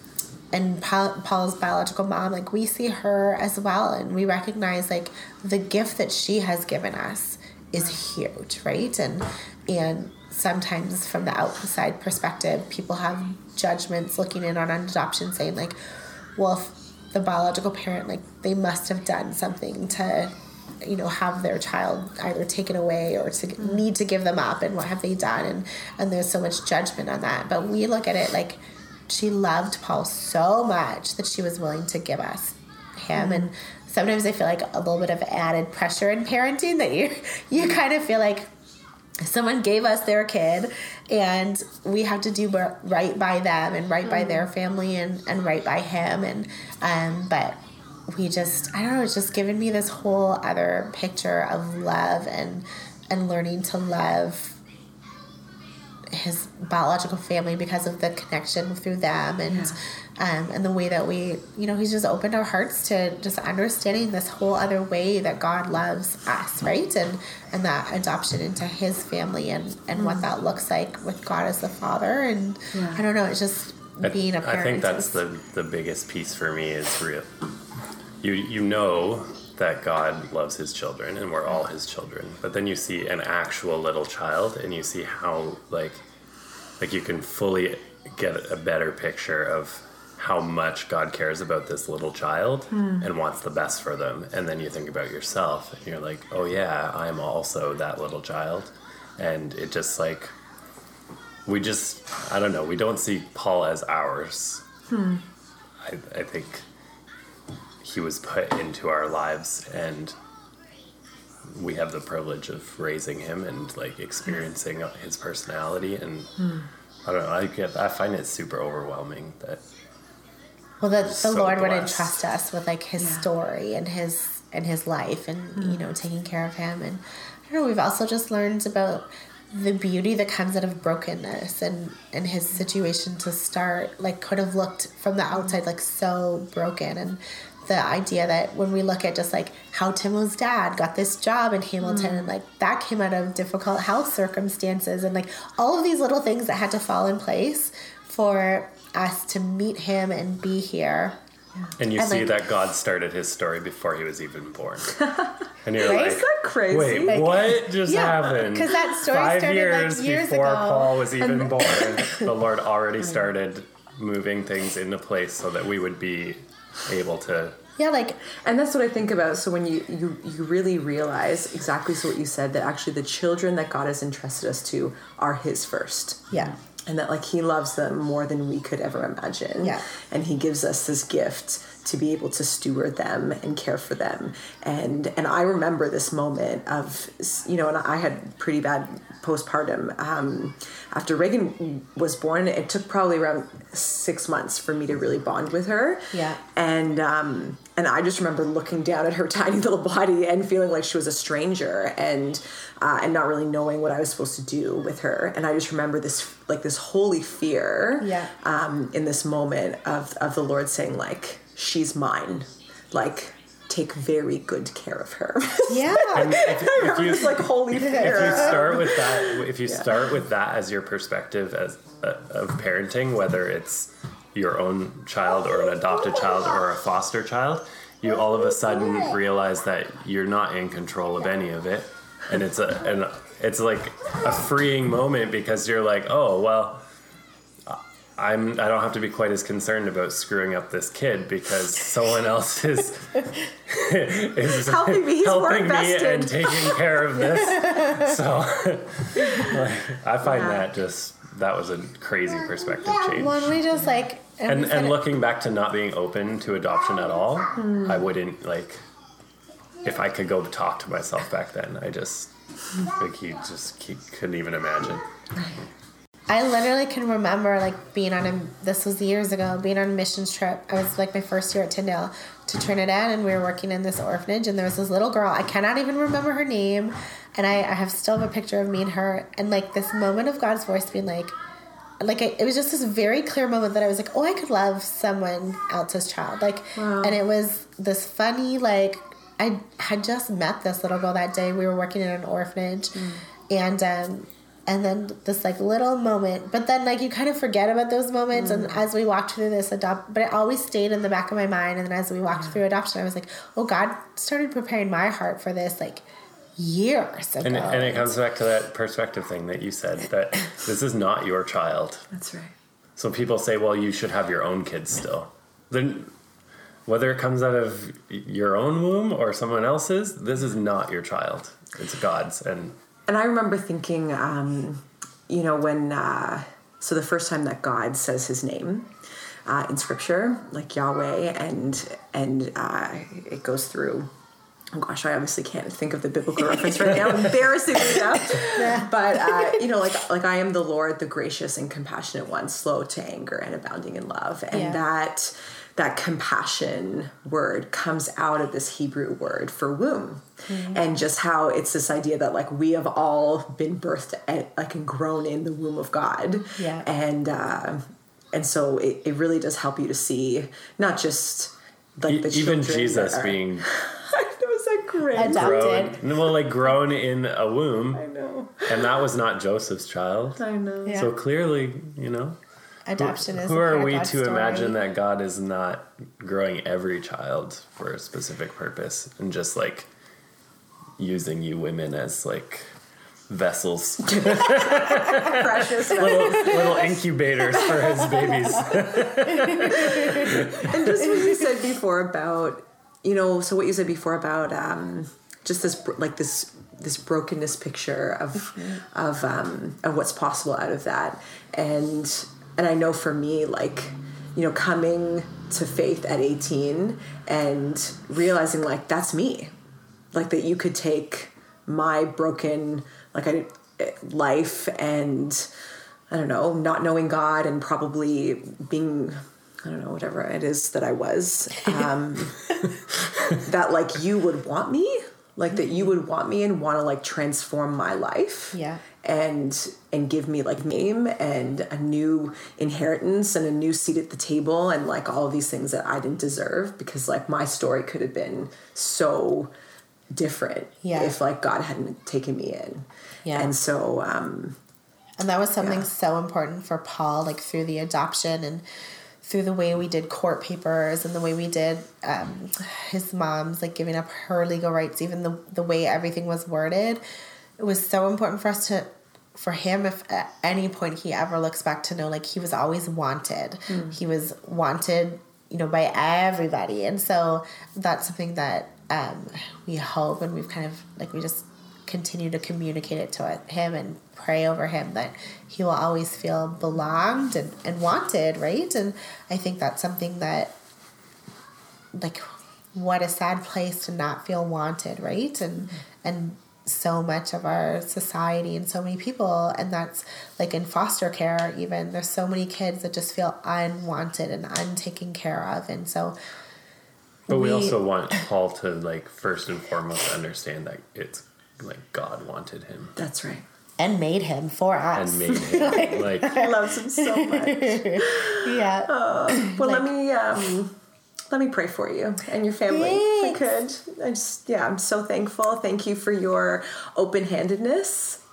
and Paul, Paul's biological mom, like we see her as well, and we recognize like the gift that she has given us is huge, right? And and sometimes from the outside perspective, people have judgments looking in on adoption, saying like, well, if the biological parent like they must have done something to you know have their child either taken away or to mm. need to give them up and what have they done and and there's so much judgment on that but we look at it like she loved paul so much that she was willing to give us him mm. and sometimes i feel like a little bit of added pressure in parenting that you you kind of feel like someone gave us their kid and we have to do right by them and right mm. by their family and, and right by him and um, but we just I don't know, it's just given me this whole other picture of love and and learning to love his biological family because of the connection through them and yeah. Um, and the way that we you know he's just opened our hearts to just understanding this whole other way that God loves us right and and that adoption into his family and and mm. what that looks like with God as the father and yeah. I don't know it's just being a parent I think that's the the biggest piece for me is real you you know that God loves his children and we're all his children. But then you see an actual little child and you see how like like you can fully get a better picture of how much God cares about this little child mm. and wants the best for them. And then you think about yourself and you're like, "Oh yeah, I'm also that little child." And it just like we just I don't know, we don't see Paul as ours. Hmm. I, I think he was put into our lives and we have the privilege of raising him and like experiencing his personality and mm. I don't know I get I find it super overwhelming that well that the so Lord blessed. would entrust us with like his yeah. story and his and his life and mm. you know taking care of him and I don't know we've also just learned about the beauty that comes out of brokenness and and his situation to start like could have looked from the outside like so broken and the idea that when we look at just like how Timo's dad got this job in Hamilton mm. and like that came out of difficult health circumstances and like all of these little things that had to fall in place for us to meet him and be here. And you and see like, that God started his story before he was even born. And you're right? like, Is that crazy? Wait, like, what just yeah, happened? Because that story Five started years, like years before ago. Paul was even born, the Lord already mm. started moving things into place so that we would be able to yeah like and that's what i think about so when you you you really realize exactly so what you said that actually the children that god has entrusted us to are his first yeah and that like he loves them more than we could ever imagine. Yeah. And he gives us this gift to be able to steward them and care for them. And and i remember this moment of you know and i had pretty bad postpartum um, after reagan was born. It took probably around six months for me to really bond with her. Yeah. And um and i just remember looking down at her tiny little body and feeling like she was a stranger. And uh, and not really knowing what i was supposed to do with her and i just remember this like this holy fear yeah um in this moment of of the lord saying like she's mine. Like, take very good care of her. Yeah. if, if you, like holy if, if you start with that, if you yeah. start with that as your perspective as uh, of parenting, whether it's your own child or an adopted child or a foster child, you all of a sudden realize that you're not in control of any of it, and it's a and it's like a freeing moment because you're like, oh well I'm I don't have to be quite as concerned about screwing up this kid because someone else is is helping me, helping me and taking care of this. so like, I find yeah. that just that was a crazy perspective change. When we just like and and, looking back to not being open to adoption at all, hmm. I wouldn't like if I could go talk to myself back then. I just like he just he couldn't even imagine. I literally can remember like being on a this was years ago being on a missions trip. I was like my first year at Tyndale to Trinidad, and we were working in this orphanage, and there was this little girl. I cannot even remember her name, and I, I have still have a picture of me and her, and like this moment of God's voice being like, like it, it was just this very clear moment that I was like, oh, I could love someone else's child. Like, and it was this funny, like, I had just met this little girl that day. We were working in an orphanage, and um, and then this like little moment, but then like you kind of forget about those moments. And as we walked through this adopt, but it always stayed in the back of my mind. And then as we walked through adoption, I was like, oh, God started preparing my heart for this like years ago. And it, and it comes back to that perspective thing that you said that this is not your child. That's right. So people say, well, you should have your own kids still. Then, whether it comes out of your own womb or someone else's, this is not your child. It's God's. And And I remember thinking, um, you know, when uh, so the first time that God says His name uh, in Scripture, like Yahweh, and and uh, it goes through. Oh gosh, I obviously can't think of the biblical reference right now. Embarrassingly enough, but uh, you know, like like I am the Lord, the gracious and compassionate one, slow to anger and abounding in love, and Yeah. that that compassion word comes out of this Hebrew word for womb. And just how it's this idea that like we have all been birthed at, like and grown in the womb of God. Yeah. And uh and so it, it really does help you to see not just like e- even Jesus that are- being I know is that great? Adopted. grown, well, like grown in a womb, I know. and that was not Joseph's child. I know. Yeah. So clearly, you know, Adoption is who are we to story. imagine that God is not growing every child for a specific purpose and just like using you women as like vessels, Precious. little, little incubators for his babies. and just what you said before about you know so what you said before about um just this like this this brokenness picture of of um of what's possible out of that and and i know for me like you know coming to faith at 18 and realizing like that's me. Like that you could take my broken like I, life and I don't know, not knowing God and probably being I don't know whatever it is that I was um, that like you would want me? Like that you would want me and want to like transform my life? Yeah. And and give me like name and a new inheritance and a new seat at the table and like all of these things that I didn't deserve because like my story could have been so different Yeah. if like God hadn't taken me in. Yeah. And so um And that was something Yeah. so important for Paul, like through the adoption and through the way we did court papers and the way we did um, his mom's like giving up her legal rights, even the the way everything was worded, it was so important for us to for him if at any point he ever looks back to know like he was always wanted. He was wanted you know by everybody. And so that's something that um, we hope and we've kind of like we just continue to communicate it to him and pray over him that he will always feel belonged and, and wanted right? And i think that's something that like what a sad place to not feel wanted right? And and so much of our society and so many people and that's like in foster care even there's so many kids that just feel unwanted and untaken care of and so But we, We- also want Paul to like first and foremost understand that it's like God wanted him that's right. and made him for us and made him like I love him so much. yeah Well, let me um, let me pray for you and your family, if I could. I just yeah, I'm so thankful. Thank you for your open handedness.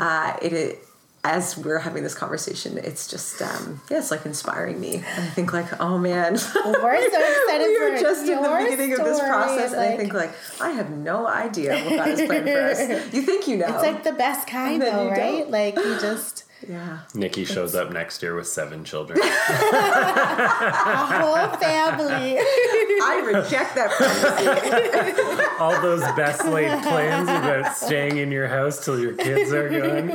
Uh, it, it as we're having this conversation, it's just um, yeah, it's like inspiring me. And I think like, oh man, we're so excited we are for just in the beginning of this process, and I think like I have no idea what God has planned for us. You think you know? it's like the best kind though right don't. like you just yeah. Nikki shows up next year with seven children. a whole family I reject that fantasy. All those best laid plans about staying in your house till your kids are gone.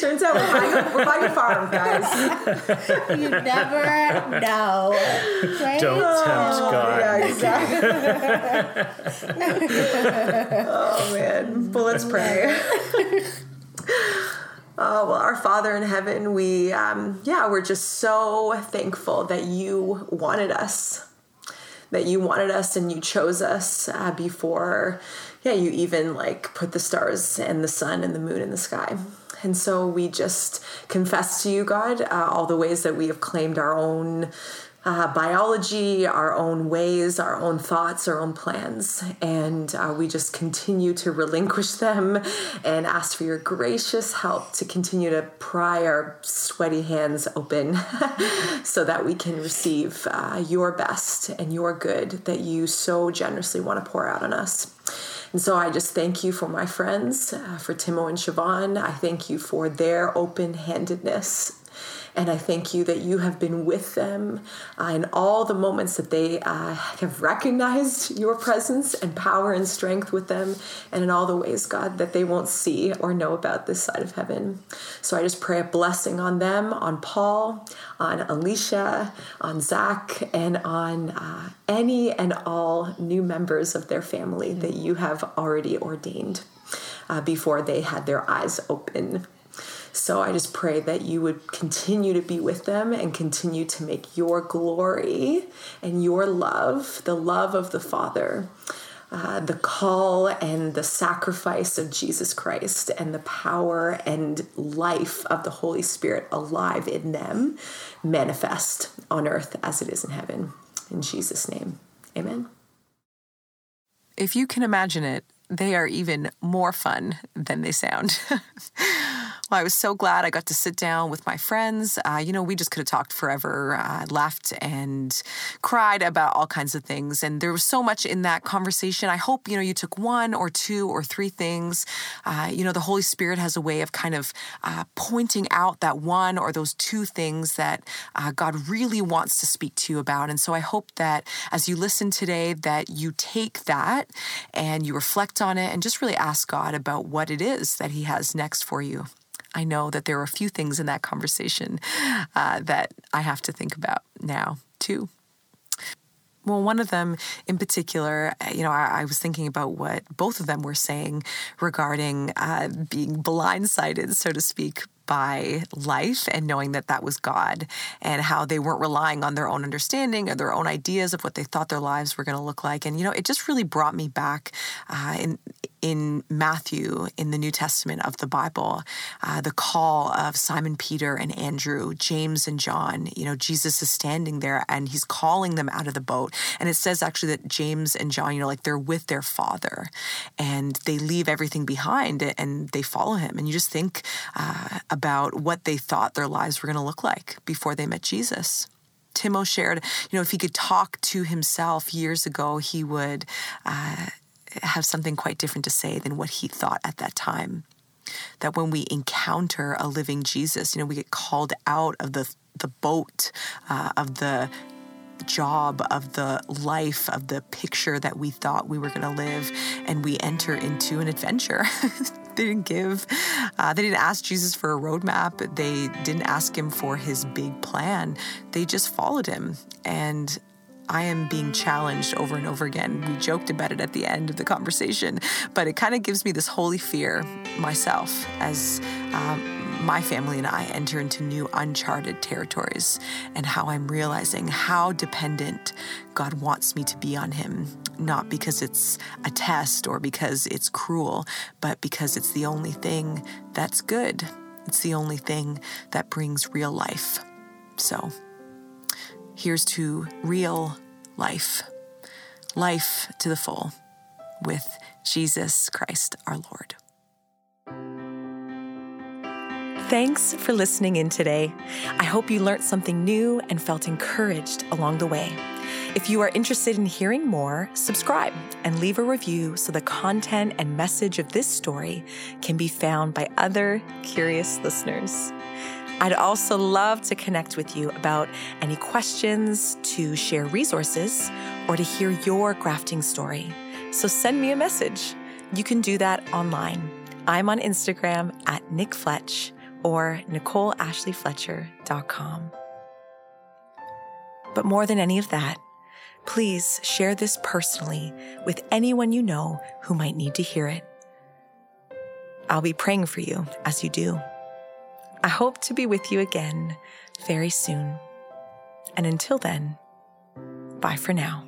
Turns out we're buying, a, we're buying a farm, guys. you never know right Don't tempt oh, God. Yeah, exactly. oh man. Well, let's pray. Oh well, our Father in heaven, we um, yeah, we're just so thankful that you wanted us, that you wanted us and you chose us uh, before, yeah, you even like put the stars and the sun and the moon in the sky, And so we just confess to you, God, uh, all the ways that we have claimed our own uh, biology, our own ways, our own thoughts, our own plans. And uh, we just continue to relinquish them and ask for your gracious help to continue to pry our sweaty hands open so that we can receive uh, your best and your good that you so generously want to pour out on us. And so I just thank you for my friends, uh, for Timo and Siobhan. I thank you for their open handedness and I thank you that you have been with them uh, in all the moments that they uh, have recognized your presence and power and strength with them, and in all the ways, God, that they won't see or know about this side of heaven. So I just pray a blessing on them, on Paul, on Alicia, on Zach, and on uh, any and all new members of their family that you have already ordained. Uh, before they had their eyes open so I just pray that you would continue to be with them and continue to make your glory and your love, the love of the Father, uh, the call and the sacrifice of Jesus Christ and the power and life of the Holy Spirit alive in them manifest on earth as it is in heaven. In Jesus' name, amen. If you can imagine it, they are even more fun than they sound. Well, I was so glad I got to sit down with my friends. Uh, you know, we just could have talked forever, uh, laughed and cried about all kinds of things. And there was so much in that conversation. I hope, you know, you took one or two or three things. Uh, you know, the Holy Spirit has a way of kind of uh, pointing out that one or those two things that uh, God really wants to speak to you about. And so I hope that as you listen today, that you take that and you reflect on it and just really ask God about what it is that He has next for you. I know that there are a few things in that conversation uh, that I have to think about now, too. Well, one of them in particular, uh, you know, I, I, was thinking about what both of them were saying regarding uh, being blindsided, so to speak, by life and knowing that that was God and how they weren't relying on their own understanding or their own ideas of what they thought their lives were going to look like. And, you know, it just really brought me back uh, in, in Matthew in the New Testament of the Bible, uh, the call of Simon Peter and Andrew, James and John. You know, Jesus is standing there and he's calling them out of the boat. And it says actually that James and John, you know, like they're with their father and they leave everything behind and they follow him. And you just think uh, about what they thought their lives were going to look like before they met Jesus. Timo shared, you know, if he could talk to himself years ago, he would uh, have something quite different to say than what he thought at that time. That when we encounter a living Jesus, you know, we get called out of the the boat uh, of the job of the life of the picture that we thought we were going to live and we enter into an adventure they didn't give. Uh, they didn't ask jesus for a roadmap. They didn't ask him for his big plan. They just followed him. And I am being challenged over and over again. We joked about it at the end of the conversation, but it kind of gives me this holy fear myself as um, my family and I enter into new uncharted territories and how I'm realizing how dependent God wants me to be on Him, not because it's a test or because it's cruel, but because it's the only thing that's good. It's the only thing that brings real life. So, Here's to real life, life to the full with Jesus Christ our Lord. Thanks for listening in today. I hope you learned something new and felt encouraged along the way. If you are interested in hearing more, subscribe and leave a review so the content and message of this story can be found by other curious listeners. I'd also love to connect with you about any questions, to share resources, or to hear your grafting story. So send me a message. You can do that online. I'm on Instagram at Nick Fletch or NicoleAshleyFletcher.com. But more than any of that, please share this personally with anyone you know who might need to hear it. I'll be praying for you as you do. I hope to be with you again very soon. And until then, bye for now.